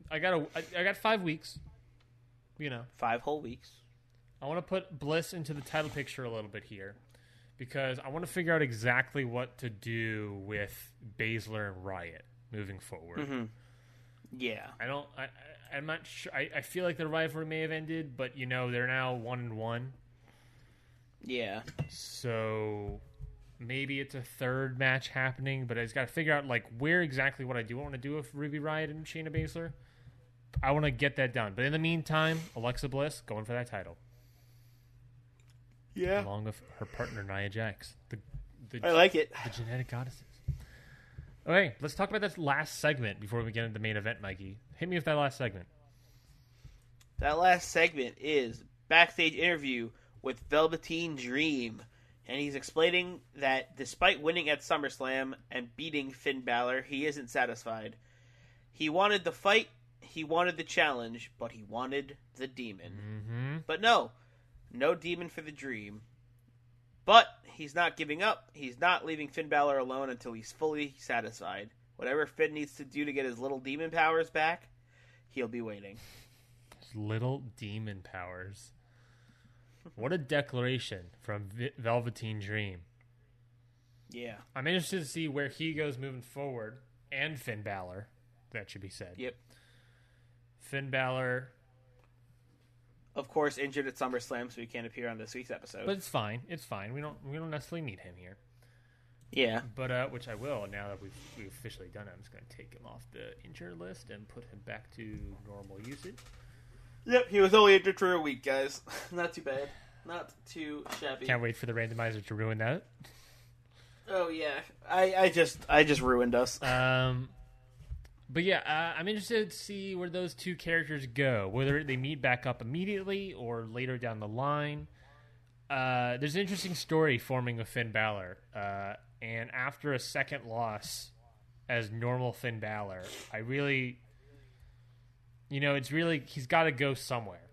I got a. I, I got five weeks. You know, Five whole weeks. I want to put Bliss into the title picture a little bit here because I want to figure out exactly what to do with Baszler and Riot moving forward. Yeah. I don't. I, I, I'm not sure. I, I feel like the rivalry may have ended, but you know they're now one and one. Yeah. So maybe it's a third match happening, but I just got to figure out like where exactly what I do want to do with Ruby Riot and Shayna Baszler. I want to get that done, but in the meantime, Alexa Bliss going for that title Yeah. along with her partner Nia Jax, the the, I like it. the genetic goddesses. Okay, let's talk about this last segment before we get into the main event, Mikey. Hit me with that last segment. That last segment is backstage interview with Velveteen Dream, and he's explaining that despite winning at SummerSlam and beating Finn Balor, he isn't satisfied. He wanted the fight, he wanted the challenge, but he wanted the demon. Mm-hmm. But no, no demon for the Dream. But he's not giving up. He's not leaving Finn Balor alone until he's fully satisfied. Whatever Finn needs to do to get his little demon powers back, he'll be waiting. Little demon powers. What a declaration from v- Velveteen Dream. Yeah. I'm interested to see where he goes moving forward, and Finn Balor. That should be said. Yep. Finn Balor, of course, injured at SummerSlam, so he can't appear on this week's episode. but it's fine. It's fine. We don't we don't necessarily need him here. yeah, But uh, which I will now that we've, we've officially done it. I'm just going to take him off the injured list and put him back to normal usage. yep, he was only injured for a week, guys. Not too bad. Not too shabby. Can't wait for the randomizer to ruin that. Oh yeah, I, I just I just ruined us. Um, but yeah, uh, I'm interested to see where those two characters go. Whether they meet back up immediately or later down the line. Uh, there's an interesting story forming with Finn Balor, uh, and after a second loss as normal Finn Balor, I really, you know, it's really he's got to go somewhere.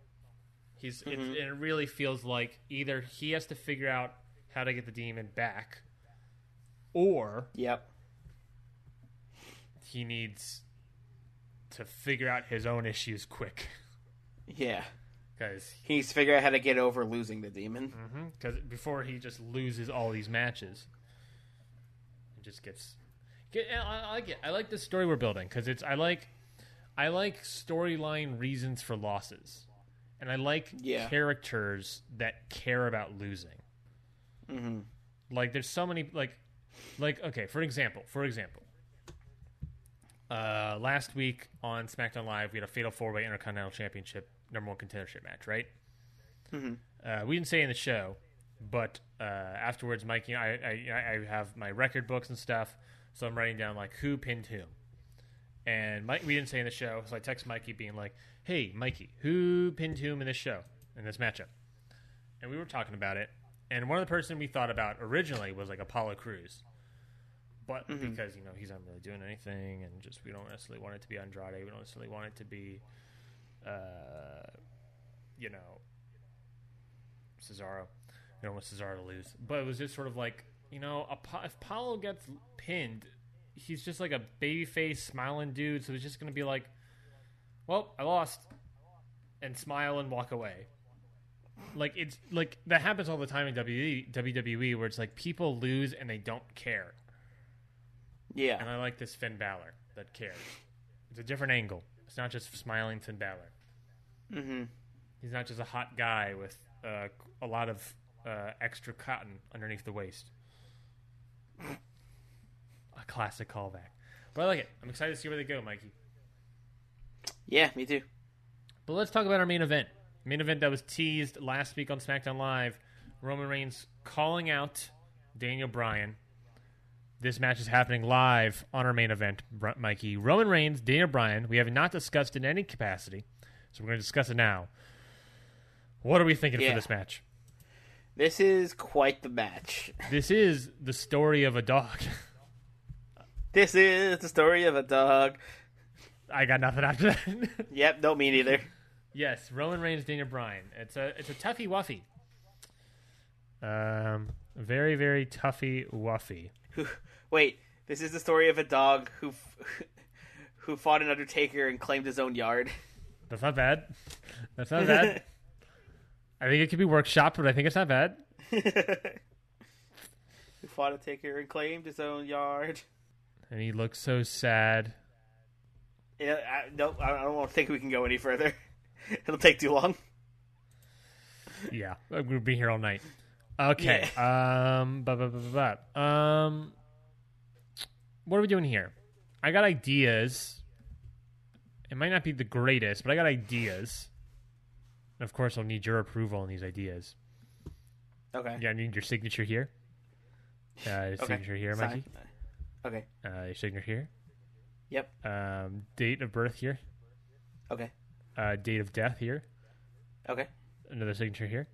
He's it, and it really feels like either he has to figure out how to get the demon back, or Yep. He needs to figure out his own issues quick Yeah. because He needs to figure out how to get over losing the demon. because before he just loses all these matches, it just gets. Get, I, I like it. I like the story we're building because it's. I like, I like storyline reasons for losses, and I like Yeah. characters that care about losing. Mm-hmm. Like there's so many like, like okay. For example, for example, uh, last week on SmackDown Live we had a Fatal Four Way Intercontinental Championship number one contendership match, right? Uh, we didn't say in the show, but uh, afterwards, Mikey, I, I I have my record books and stuff, so I'm writing down like who pinned whom. And Mike, we didn't say in the show, so I text Mikey being like, "Hey, Mikey, who pinned whom in this show in this matchup?" And we were talking about it, and one of the person we thought about originally was like Apollo Crews, but because you know he's not really doing anything, and just we don't necessarily want it to be Andrade, we don't necessarily want it to be, uh, you know, Cesaro. We don't want Cesaro to lose, but it was just sort of like you know, if Apollo gets pinned, he's just like a baby face smiling dude, so it's just gonna be like, well, I lost, and smile and walk away. Like it's like that happens all the time in WWE, WWE where it's like people lose and they don't care. And I like this Finn Balor that cares. It's a different angle. It's not just smiling Finn Balor. Mm-hmm. He's not just a hot guy with uh, a lot of uh, extra cotton underneath the waist. A classic callback. But I like it. I'm excited to see where they go, Mikey. Yeah, me too. But let's talk about our main event. Main event that was teased last week on SmackDown Live. Roman Reigns calling out Daniel Bryan. This match is happening live on our main event, Mikey. Roman Reigns, Daniel Bryan. We have not discussed in any capacity, so we're going to discuss it now. What are we thinking Yeah. for this match? This is quite the match. This is the story of a dog. This is the story of a dog. I got nothing after that. Yep, don't me neither. yes, Roman Reigns, Daniel Bryan. It's a it's a toughy wuffy. Um, very very toughy wuffy. Wait, this is the story of a dog who who fought an Undertaker and claimed his own yard. That's not bad. That's not bad. I think it could be workshopped, but I think it's not bad. who fought a taker and claimed his own yard. And he looks so sad. Yeah, I, no, I don't think we can go any further. It'll take too long. Yeah, we'll be here all night. Okay. Um. Ba, ba, ba, ba, ba. Um. What are we doing here? I got ideas. It might not be the greatest, but I got ideas. And of course, I'll need your approval on these ideas. Okay. Yeah, I need your signature here. Uh, your Okay. signature here, Sign. Okay. Uh, your signature here. Yep. Um, date of birth here. Okay. Uh, date of death here. Okay. Another signature here.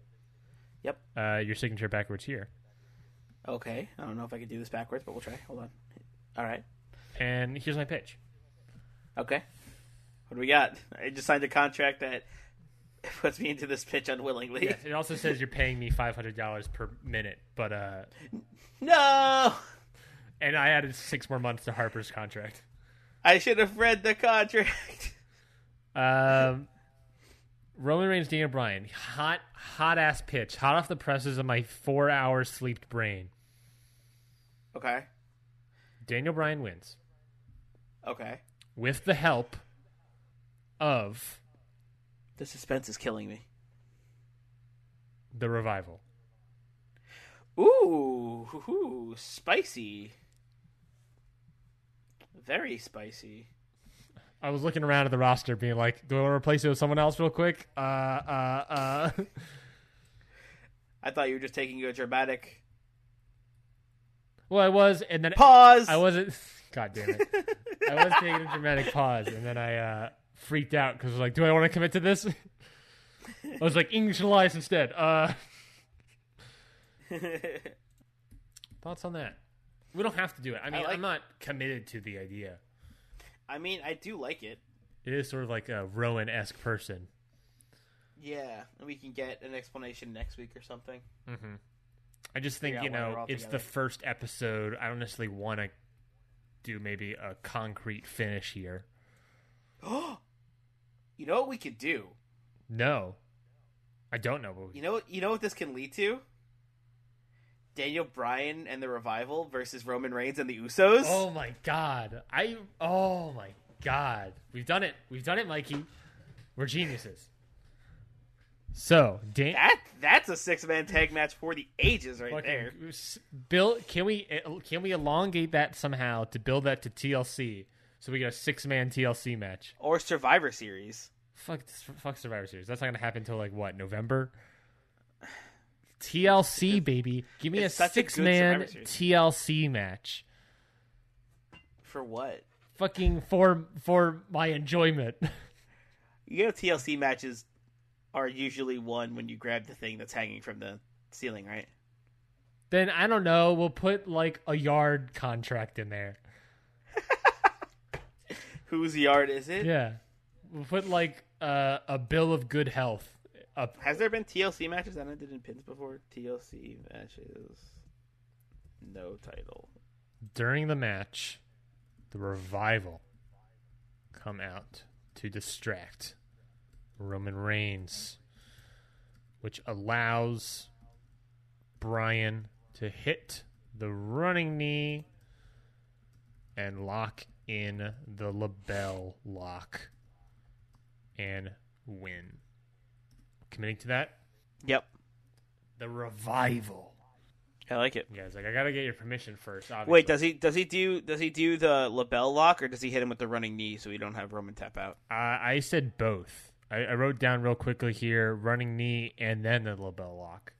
Yep. Uh, your signature backwards here. Okay. I don't know if I can do this backwards, but we'll try. Hold on. All right. And here's my pitch. Okay. What do we got? I just signed a contract that puts me into this pitch unwillingly. Yes, it also says you're paying me five hundred dollars per minute, but uh, No! and I added six more months to Harper's contract. I should have read the contract. Um, Roman Reigns, Daniel Bryan, hot, hot ass pitch, hot off the presses of my four hours sleep brain. okay. Daniel Bryan wins Okay. with the help of The suspense is killing me. the revival. Ooh, hoo, hoo, spicy. Very spicy. I was looking around at the roster, being like, "Do I want to replace it with someone else real quick?" Uh, uh, uh. I thought you were just taking a dramatic well, I was, and then pause. I wasn't. God damn it! I was taking a dramatic pause, and then I uh, freaked out because I was like, "Do I want to commit to this?" I was like, "English and lies instead." Uh, thoughts on that? We don't have to do it. I mean, like- I'm not committed to the idea. I mean, I do like it. It is sort of like a Rowan esque person. Yeah, and we can get an explanation next week or something. Mm-hmm. I just think you know it's together. the first episode. I don't necessarily want to do maybe a concrete finish here. Oh, You know what we could do? No, I don't know. What we, You know what? You know what this can lead to? Daniel Bryan and the Revival versus Roman Reigns and the Usos. Oh my god! I oh my god! We've done it. We've done it, Mikey. We're geniuses. So, Dan, That that's a six man tag match for the ages right there. Bill, can we eh, can we elongate that somehow to build that to TLC so we get a six man TLC match? Or Survivor Series. Fuck, fuck Survivor Series. That's not gonna happen until like what November. TLC baby, give me a such a six man TLC match. For what? Fucking for for my enjoyment. You know TLC matches are usually won when you grab the thing that's hanging from the ceiling, right? then I don't know. We'll put like a yard contract in there. Whose yard is it? Yeah, we'll put like uh, a bill of good health up. Has there been TLC matches that ended in pins before? TLC matches. No title. during the match. The revival come out to distract Roman Reigns, which allows Bryan to hit the running knee and lock in the LeBell Lock and win. Committing to that? Yep. The revival. I like it. Yeah, it's like I gotta get your permission first. Obviously. Wait, does he does he do does he do the LeBell Lock or does he hit him with the running knee so we don't have Roman tap out? Uh, I said both. I, I wrote down real quickly here: running knee and then the LeBell Lock.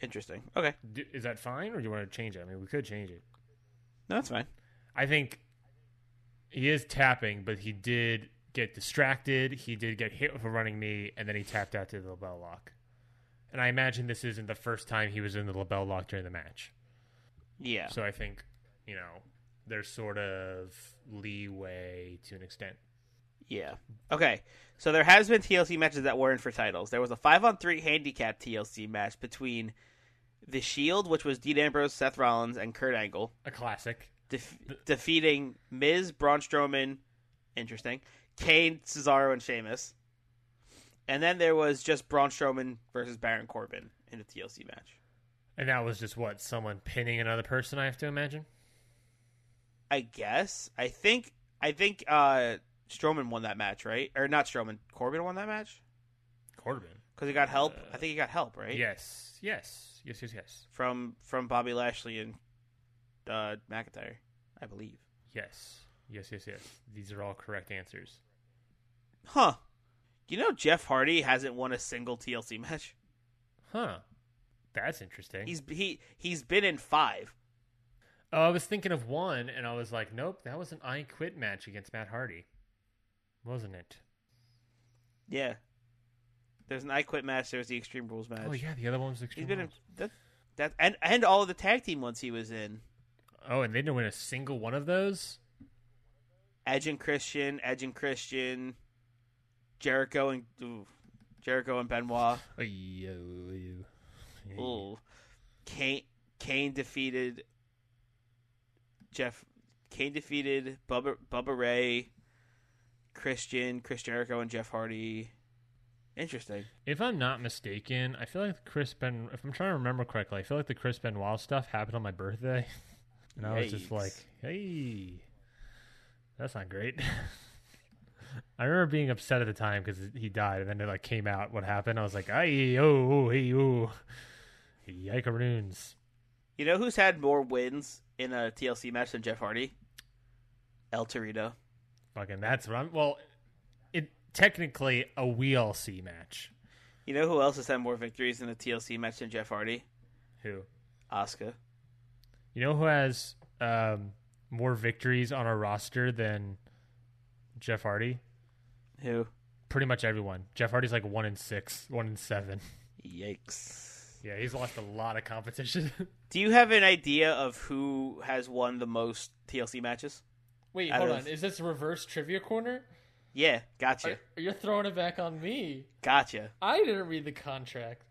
Interesting. Okay, D- is that fine, or do you want to change it? I mean, we could change it. no, that's fine. I think he is tapping, but he did get distracted. He did get hit with a running knee, and then he tapped out to the LeBell Lock. And I imagine this isn't the first time he was in the LeBell Lock during the match. Yeah. So I think, you know, there's sort of leeway to an extent. Yeah. Okay. So there has been TLC matches that weren't for titles. There was a five on three handicap TLC match between the Shield, which was Dean Ambrose, Seth Rollins, and Kurt Angle, A classic. def- defeating Miz, Braun Strowman, interesting, Kane, Cesaro, and Sheamus. And then there was just Braun Strowman versus Baron Corbin in a TLC match. And that was just what? Someone pinning another person, I have to imagine? I guess. I think. I think uh, Strowman won that match, right? Or not Strowman. Corbin won that match Corbin. because he got help. I think he got help, right? Yes. Yes. Yes, yes, yes. from from Bobby Lashley and uh, McIntyre, I believe. Yes. Yes, yes, yes. These are all correct answers. Huh? You know Jeff Hardy hasn't won a single TLC match. Huh. That's interesting. He's he he's been in five. Oh, I was thinking of one, and I was like, nope, that was an I Quit match against Matt Hardy, wasn't it? Yeah. There's an I Quit match. There's the Extreme Rules match. Oh yeah, the other one was He's Extreme been in Rules. that that and and all of the tag team ones he was in. Oh, and they didn't win a single one of those. Edge and Christian, Edge and Christian, Jericho and ooh, Jericho and Benoit. Yo, yo. Ooh. Kane Kane defeated Jeff Kane defeated Bubba Bubba Ray, Christian, Chris Jericho and Jeff Hardy. Interesting. If I'm not mistaken, I feel like Chris Ben. If I'm trying to remember correctly, I feel like the Chris Benoit stuff happened on my birthday, and I was just like, "Hey, that's not great." I remember being upset at the time because he died, and then it like came out what happened. I was like, "Ay, oh, oh, hey, oh, yikeroons." You know who's had more wins in a TLC match than Jeff Hardy? El Torito. Fucking, that's what I'm. Well, it technically a WLC match. You know who else has had more victories in a TLC match than Jeff Hardy? Who? Asuka. You know who has um, more victories on our roster than Jeff Hardy? Who? Pretty much everyone. Jeff Hardy's like one in six, one in seven. Yikes. Yeah, he's lost a lot of competition. Do you have an idea of who has won the most TLC matches? Wait, hold of- on. Is this reverse trivia corner? Yeah, gotcha. You're throwing it back on me. Gotcha. I didn't read the contract.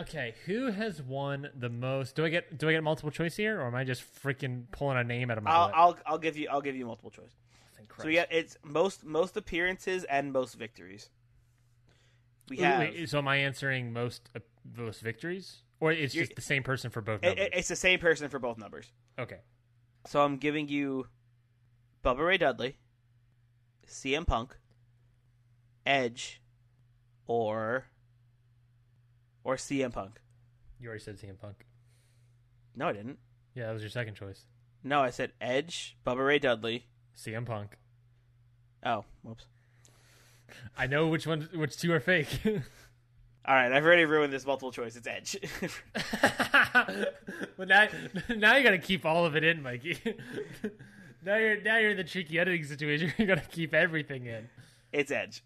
Okay, who has won the most? Do I get do I get multiple choice here, or am I just freaking pulling a name out of my I'll, butt? I'll I'll give you I'll give you multiple choice. Thank So Christ. we got it's most most appearances and most victories. We Wait, have wait, so am I answering most uh, most victories, or it's You're- just the same person for both numbers? it- it's the same person for both numbers. okay, So I'm giving you Bubba Ray Dudley, CM Punk, Edge, or or CM Punk. you already said CM Punk. No, I didn't. Yeah, that was your second choice. No, I said Edge, Bubba Ray Dudley. CM Punk. Oh, whoops. I know which one, which two are fake. All right, I've already ruined this multiple choice. It's Edge. but now, now you got to keep all of it in, Mikey. now you're now you're in the tricky editing situation. You got to keep everything in. it's Edge.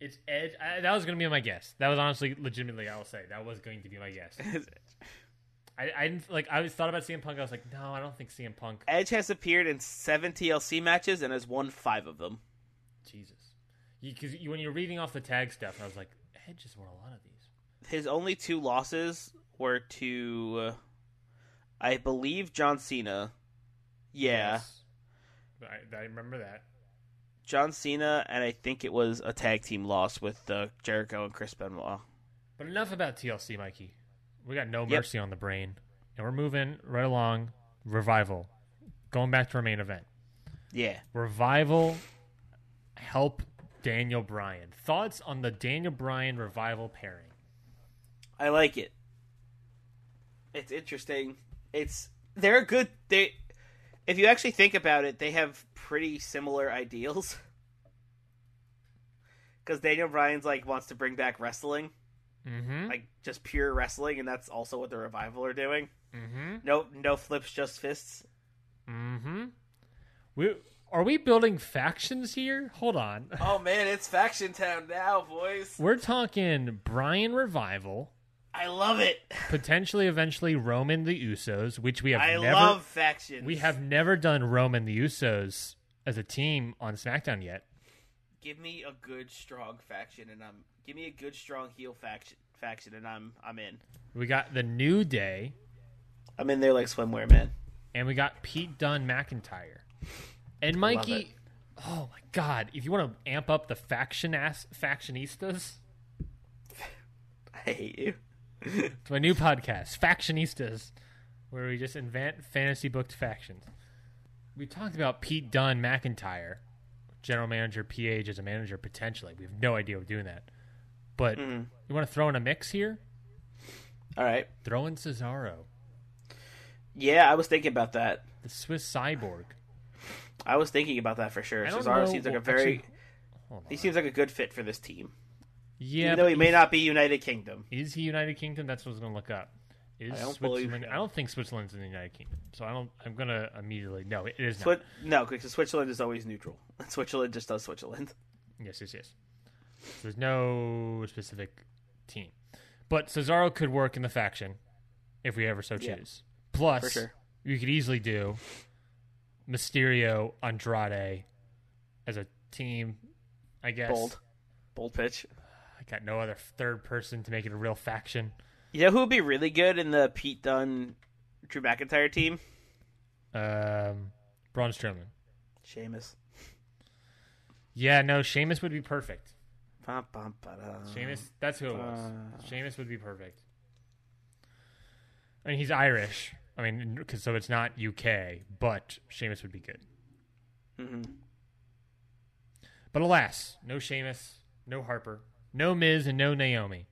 It's Edge. I, that was going to be my guess. That was honestly, legitimately, I will say that was going to be my guess. I, I didn't like. I was thought about CM Punk. I was like, no, I don't think CM Punk. Edge has appeared in seven TLC matches and has won five of them. Jesus, because you, when you're reading off the tag stuff, I was like, Edge has won a lot of these. His only two losses were to, uh, I believe, John Cena. Yeah, Yes. I, I remember that. John Cena, and I think it was a tag team loss with uh, Jericho and Chris Benoit. But enough about TLC, Mikey. We got no Yep. mercy on the brain, and we're moving right along. Revival, going back to our main event. Yeah, Revival, help Daniel Bryan. Thoughts on the Daniel Bryan revival pairing? I like it. It's interesting. It's they're good. They, if you actually think about it, they have pretty similar ideals. Because Daniel Bryan's like wants to bring back wrestling, Mm-hmm. like just pure wrestling, and that's also what the revival are doing. mm-hmm. No, no flips, just fists. Mm-hmm. We are we building factions here? Hold on. Oh man, it's faction town now, boys. We're talking Bryan Revival, I love it. potentially eventually Roman the Usos, which we have I never love factions. we have never done Roman the Usos as a team on SmackDown yet. Give me a good strong faction, and I'm give me a good strong heel faction faction, and I'm I'm in. We got the New Day I'm in there like swimwear, man. and we got Pete Dunne McIntyre. And. Mikey Oh my god, if you want to amp up the faction ass factionistas, I hate you. it's my new podcast, Factionistas, where we just invent fantasy booked factions. We talked about Pete Dunne McIntyre, general manager, PH as a manager potentially. We have no idea we're doing that. But Mm-hmm. you want to throw in a mix here? All right. Throw in Cesaro, Yeah, I was thinking about that. the Swiss cyborg. I was thinking about that for sure. Cesaro know- seems like a very. actually- he seems like a good fit for this team, Yeah, even though he may not be United Kingdom. Is he United Kingdom? That's what I was going to look up. Is I don't believe Switzerland? I don't think Switzerland's in the United Kingdom, so I don't. I'm going to immediately no. It is not. No, because Switzerland is always neutral. Switzerland just does Switzerland. Yes, yes, yes. There's no specific team, but Cesaro could work in the faction if we ever so Yeah. choose. Plus, For sure. you could easily do Mysterio, Andrade as a team. I guess. Bold, bold pitch. I got no other third person to make it a real faction. You know who would be really good in the Pete Dunne, Drew McIntyre team? Um, Braun Strowman. Sheamus. Yeah, no, Sheamus would be perfect. Bum, bum. Sheamus, that's who it was. Uh. Sheamus would be perfect. I mean, he's Irish. I mean, 'cause- so it's not UK, but Sheamus would be good. Mhm. But alas, no Sheamus, no Harper, no Miz, and no Naomi.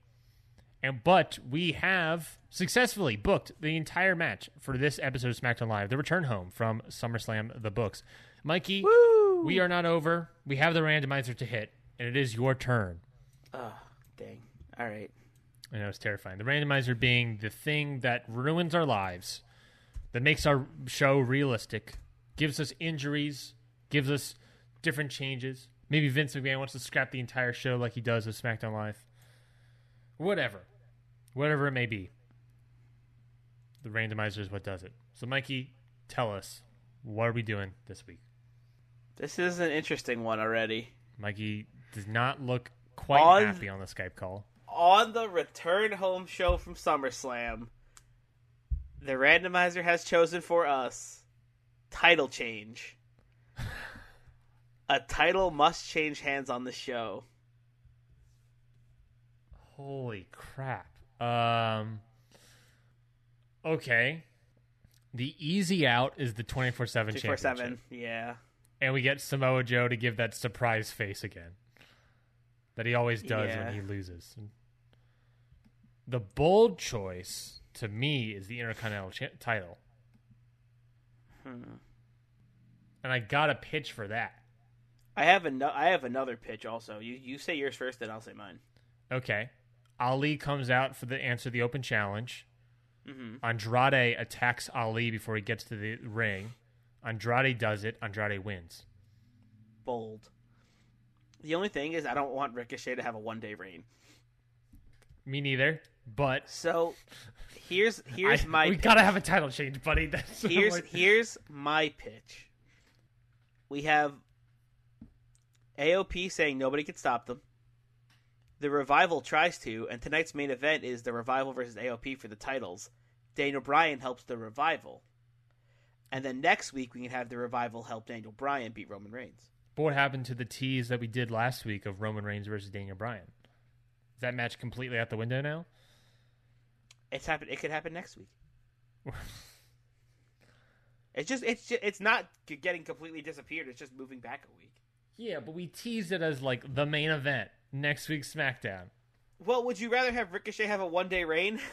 And but we have successfully booked the entire match for this episode of SmackDown Live, the return home from SummerSlam the books. Mikey, we are not over. We have the randomizer to hit, and it is your turn. Oh, dang. All right. I know it's terrifying. The randomizer being the thing that ruins our lives, that makes our show realistic, gives us injuries, gives us different changes. Maybe Vince McMahon wants to scrap the entire show like he does with SmackDown Live. Whatever. Whatever it may be. The randomizer is what does it. So, Mikey, tell us, what are we doing this week? This is an interesting one already. Mikey does not look quite On- happy on the Skype call. On the return home show from SummerSlam, the randomizer has chosen for us title change. A title must change hands on the show. Holy crap. Um Okay. The easy out is the 24/7 Two championship. four seven. Yeah. And we get Samoa Joe to give that surprise face again. That he always does Yeah. when he loses. The bold choice to me is the Intercontinental cha- title. Hmm. And I got a pitch for that. I have an- I have another pitch also. You you say yours first, then I'll say mine. Okay. Ali comes out for the answer the open challenge. Mhm. Andrade attacks Ali before he gets to the ring. Andrade does it. Andrade wins. Bold. The only thing is, I don't want Ricochet to have a one day reign. Me neither. But So here's here's I- my we pitch. gotta have a title change, buddy. That's here's like- here's my pitch. We have AOP saying nobody can stop them. The revival tries to, and tonight's main event is the revival versus AOP for the titles. Daniel Bryan helps the revival, and then next week we can have the revival help Daniel Bryan beat Roman Reigns. But what happened to the tease that we did last week of Roman Reigns versus Daniel Bryan? Is that match completely out the window now? It's happen. It could happen next week. It's just it's just, it's not getting completely disappeared. It's just moving back a week. Yeah, but we teased it as like the main event next week's SmackDown. Well, would you rather have Ricochet have a one day reign?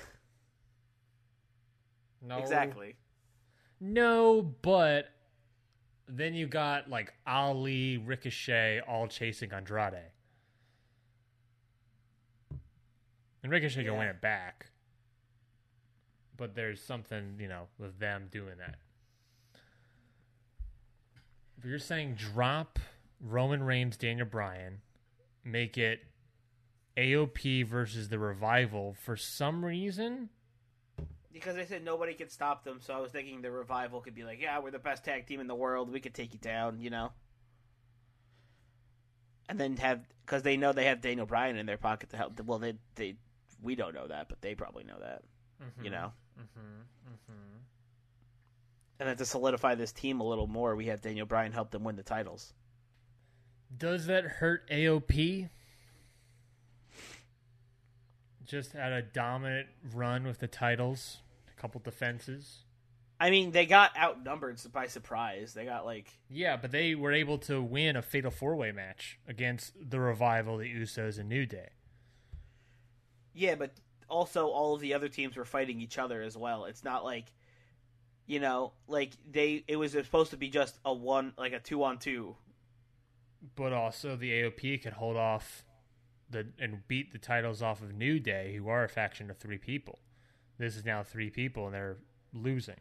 No, Exactly. No, but then you got like Ali, Ricochet, all chasing Andrade, and Ricochet can win it back. But there's something you know with them doing that. If you're saying drop Roman Reigns, Daniel Bryan, make it AOP versus the Revival for some reason. Because they said nobody could stop them, so I was thinking the revival could be like, "Yeah, we're the best tag team in the world. We could take you down," you know. And then have because they know they have Daniel Bryan in their pocket to help. Well, they they we don't know that, but they probably know that, mm-hmm. you know. Mm-hmm. Mm-hmm. And then to solidify this team a little more, we have Daniel Bryan help them win the titles. Does that hurt AOP? Just had a dominant run with the titles, a couple defenses. I mean, they got outnumbered by surprise. They got like Yeah, but they were able to win a fatal four way match against the Revival, the Usos, and New Day. Yeah, but also all of the other teams were fighting each other as well. It's not like you know, like they it was supposed to be just a one like a two on two. But also the AOP could hold off the and beat the titles off of New Day, who are a faction of three people. This is now three people, and they're losing.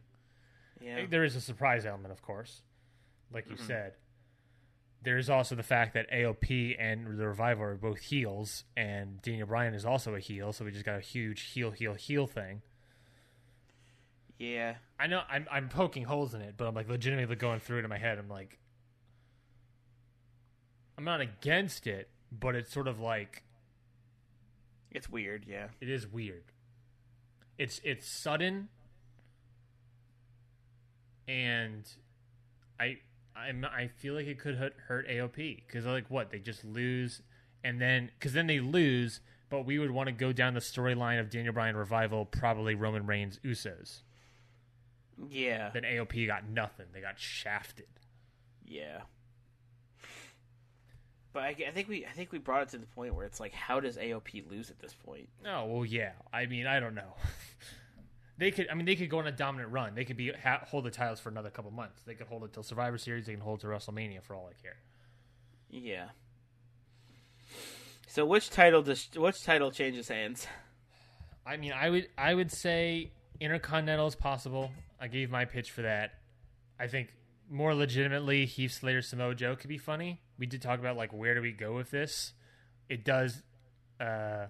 Yeah. There is a surprise element, of course, like you mm-hmm. said. There is also the fact that AOP and the Revival are both heels, and Daniel Bryan is also a heel, so we just got a huge heel, heel, heel thing. Yeah. I know I'm I'm poking holes in it, but I'm like legitimately going through it in my head. I'm like, I'm not against it, but it's sort of like It's weird, yeah. it is weird. It's it's sudden, and I I'm I feel like it could hurt, hurt AOP because like what they just lose, and then because then they lose, but we would want to go down the storyline of Daniel Bryan revival, probably Roman Reigns Usos. Yeah. Then AOP got nothing; they got shafted. Yeah. But I, I think we I think we brought it to the point where it's like how does AOP lose at this point? Oh well, yeah. I mean, I don't know. they could. I mean, they could go on a dominant run. They could be ha- hold the titles for another couple months. They could hold it till Survivor Series. They can hold it to WrestleMania for all I care. Yeah. So which title does which title changes hands? I mean, I would. I would say Intercontinental is possible. I gave my pitch for that. I think more legitimately, Heath Slater Samoa Joe could be funny. We did talk about like where do we go with this. It does uh,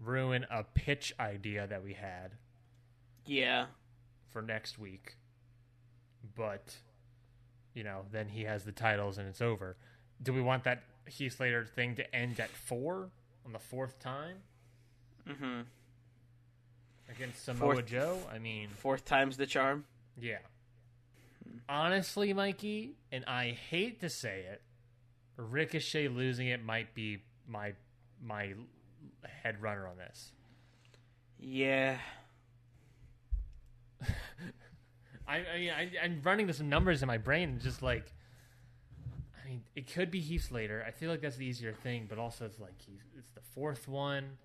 ruin a pitch idea that we had. Yeah. for next week. But you know, then he has the titles and it's over. Do we want that Heath Slater thing to end at four on the fourth time Mm-hmm. against Samoa Fourth- Joe? I mean, Fourth time's the charm. yeah. Honestly, Mikey, and I hate to say it, Ricochet losing it might be my my head runner on this. Yeah. I, I mean, I, I'm running some numbers in my brain, just like, I mean, it could be Heath Slater. I feel like that's the easier thing, but also it's like he's it's the fourth one.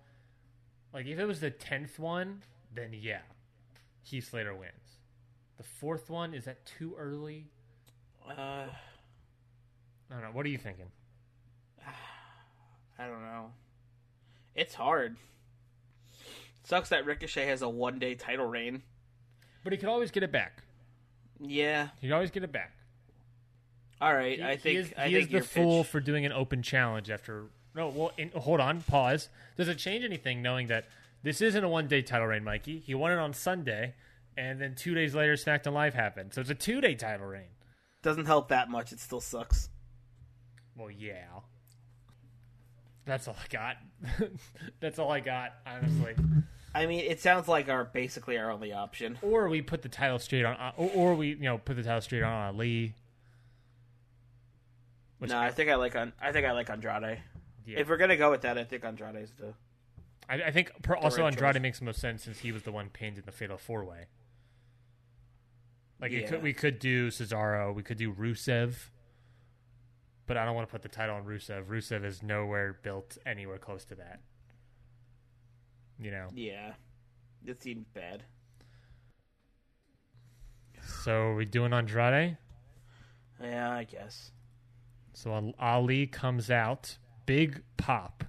Like if it was the tenth one, then yeah, Heath Slater wins. The fourth one is that too early? Uh, I don't know. What are you thinking? I don't know. It's hard. Sucks that Ricochet has a one day title reign. But he could always get it back. Yeah. He could always get it back. All right. He, I he think is, I he think is the fool pitch- for doing an open challenge after. No, well, in, hold on, pause. Does it change anything knowing that this isn't a one day title reign, Mikey? He won it on Sunday, and then two days later, SmackDown Live happened. So it's a two day title reign. doesn't help that much. It still sucks. Well, yeah. That's all I got. That's all I got, honestly. I mean, it sounds like our basically our only option. Or we put the title straight on, uh, or, or we you know put the title straight on Ali. Which no, I think I like on. I think I like Andrade. Yeah. If we're gonna go with that, I think Andrade's the. I, I think per, also Andrade choice. makes the most sense since he was the one pinned in the Fatal Four Way. Like it Yeah. could, we could do Cesaro, we could do Rusev, but I don't want to put the title on Rusev. Rusev is nowhere built anywhere close to that. You know, Yeah, it seems bad. So are we doing Andrade? Yeah, I guess. So Ali comes out, big pop,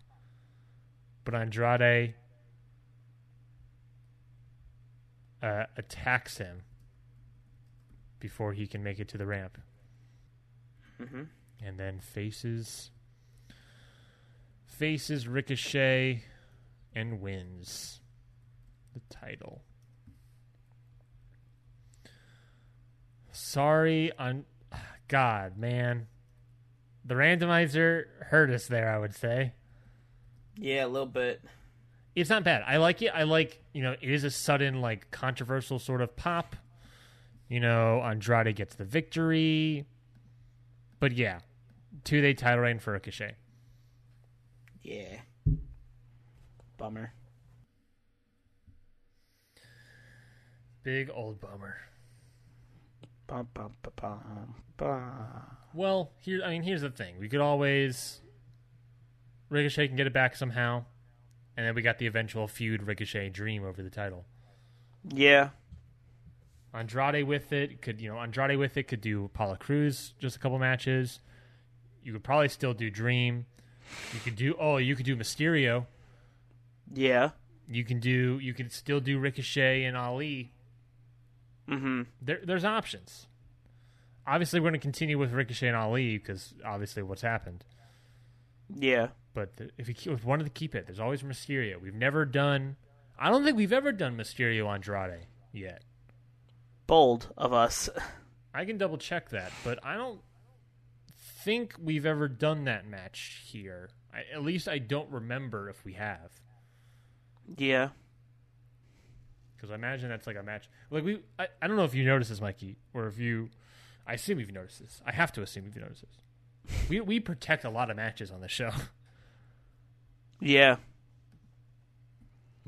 but Andrade uh, attacks him before he can make it to the ramp, hmm and then faces faces Ricochet and wins the title. Sorry, on God, man. The randomizer hurt us there, I would say. Yeah, a little bit. It's not bad. I like it. I like, you know, it is a sudden, like, controversial sort of pop. You know, Andrade gets the victory. But yeah, two day title reign for Ricochet. Yeah. Bummer. Big old bummer. Bum, bum, bum. Well, here I mean, here's the thing. We could always Ricochet can get it back somehow, and then we got the eventual feud Ricochet Dream over the title. Yeah. Andrade with it could you know Andrade with it could do Apollo Crews just a couple matches. You could probably still do Dream. You could do oh you could do Mysterio. Yeah. You can do you could still do Ricochet and Ali. Mm-hmm. There there's options. Obviously, we're going to continue with Ricochet and Ali because obviously what's happened. Yeah. But the, if keep- if we wanted to keep it, there's always Mysterio. We've never done. I don't think we've ever done Mysterio Andrade yet. Bold of us. I can double check that, but I don't think we've ever done that match here. I, at least I don't remember if we have, Yeah. because I imagine that's like a match. Like we, I, I don't know if you noticed this, Mikey, or if you. I assume you've noticed this. I have to assume you've noticed this. We we protect a lot of matches on the show. Yeah.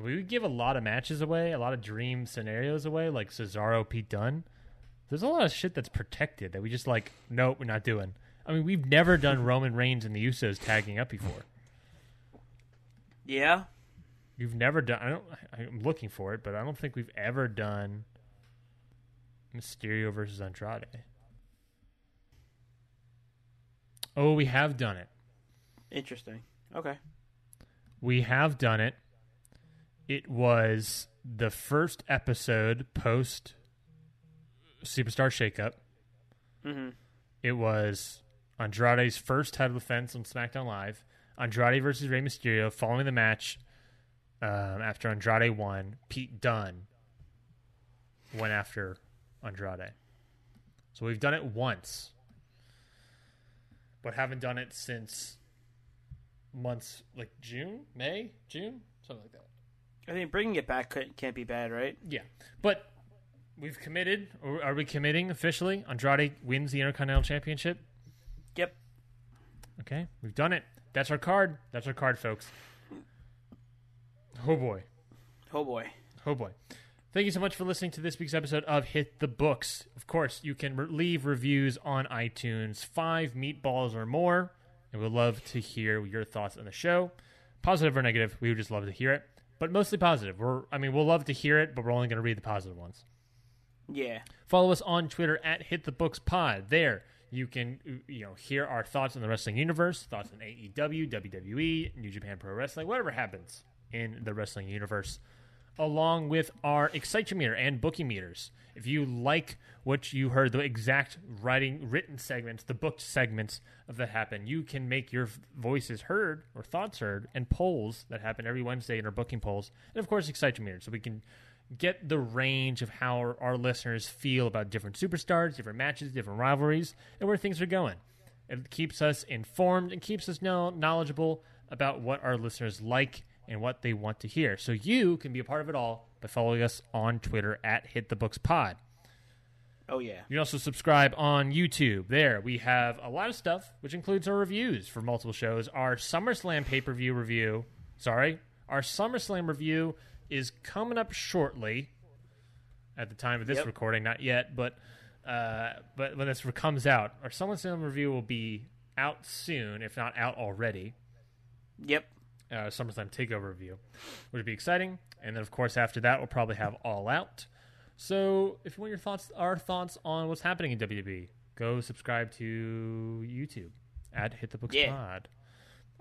We give a lot of matches away, a lot of dream scenarios away, like Cesaro, Pete Dunne. There's a lot of shit that's protected that we just like. Nope, we're not doing. I mean, we've never done Roman Reigns and the Usos tagging up before. Yeah. You've never done. I don't. I'm looking for it, but I don't think we've ever done Mysterio versus Andrade. Oh, we have done it. Interesting. Okay. We have done it. It was the first episode post Superstar Shakeup. Mm-hmm. It was Andrade's first title defense on SmackDown Live. Andrade versus Rey Mysterio. Following the match, um, after Andrade won, Pete Dunne went after Andrade. So we've done it once, but haven't done it since months like June, May, June, something like that. I think bringing it back can't be bad, right? Yeah, but we've committed. Or are we committing officially? Andrade wins the Intercontinental Championship. Yep. Okay, we've done it. That's our card. That's our card, folks. Oh boy. Oh boy. Oh boy. Thank you so much for listening to this week's episode of Hit the Books. Of course, you can re- leave reviews on iTunes, five meatballs or more, and we'd love to hear your thoughts on the show. Positive or negative, we would just love to hear it. But mostly positive. We're, I mean, we'll love to hear it, but we're only going to read the positive ones. Yeah. Follow us on Twitter at Hit the Books Pod. There, you can you know hear our thoughts on the wrestling universe, thoughts on AEW, WWE, New Japan Pro Wrestling, whatever happens in the wrestling universe, along with our Excitometer and booking meters. If you like what you heard, the exact writing written segments, the booked segments of that happen, you can make your voices heard or thoughts heard and polls that happen every Wednesday in our booking polls, and of course Excitometer, so we can get the range of how our, our listeners feel about different superstars, different matches, different rivalries, and where things are going. It keeps us informed and keeps us know, knowledgeable about what our listeners like and what they want to hear. So you can be a part of it all by following us on Twitter at Hit the Books Pod. Oh yeah. You can also subscribe on YouTube. There, we have a lot of stuff, which includes our reviews for multiple shows. Our SummerSlam pay per view review, sorry, our SummerSlam review is coming up shortly. At the time of this Yep. recording, not yet, but uh, but when this comes out, our SummerSlam review will be out soon, if not out already. Yep. Uh, SummerSlam Takeover review, which would be exciting. And then, of course, after that, we'll probably have All Out. So if you want your thoughts, our thoughts on what's happening in WWE, go subscribe to YouTube at Hit the Books Yeah. Pod.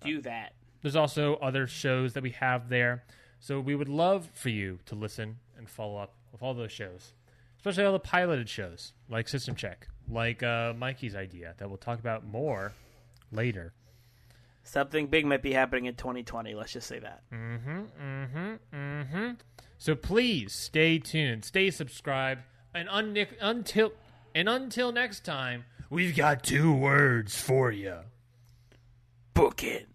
Do that. There's also other shows that we have there. So we would love for you to listen and follow up with all those shows, especially all the piloted shows like System Check, like uh, Mikey's idea that we'll talk about more later. Something big might be happening in 2020. Let's just say that. Mm-hmm. Mm-hmm. Mm-hmm. So please stay tuned, stay subscribed, and un- until and until next time, we've got two words for you. Book it.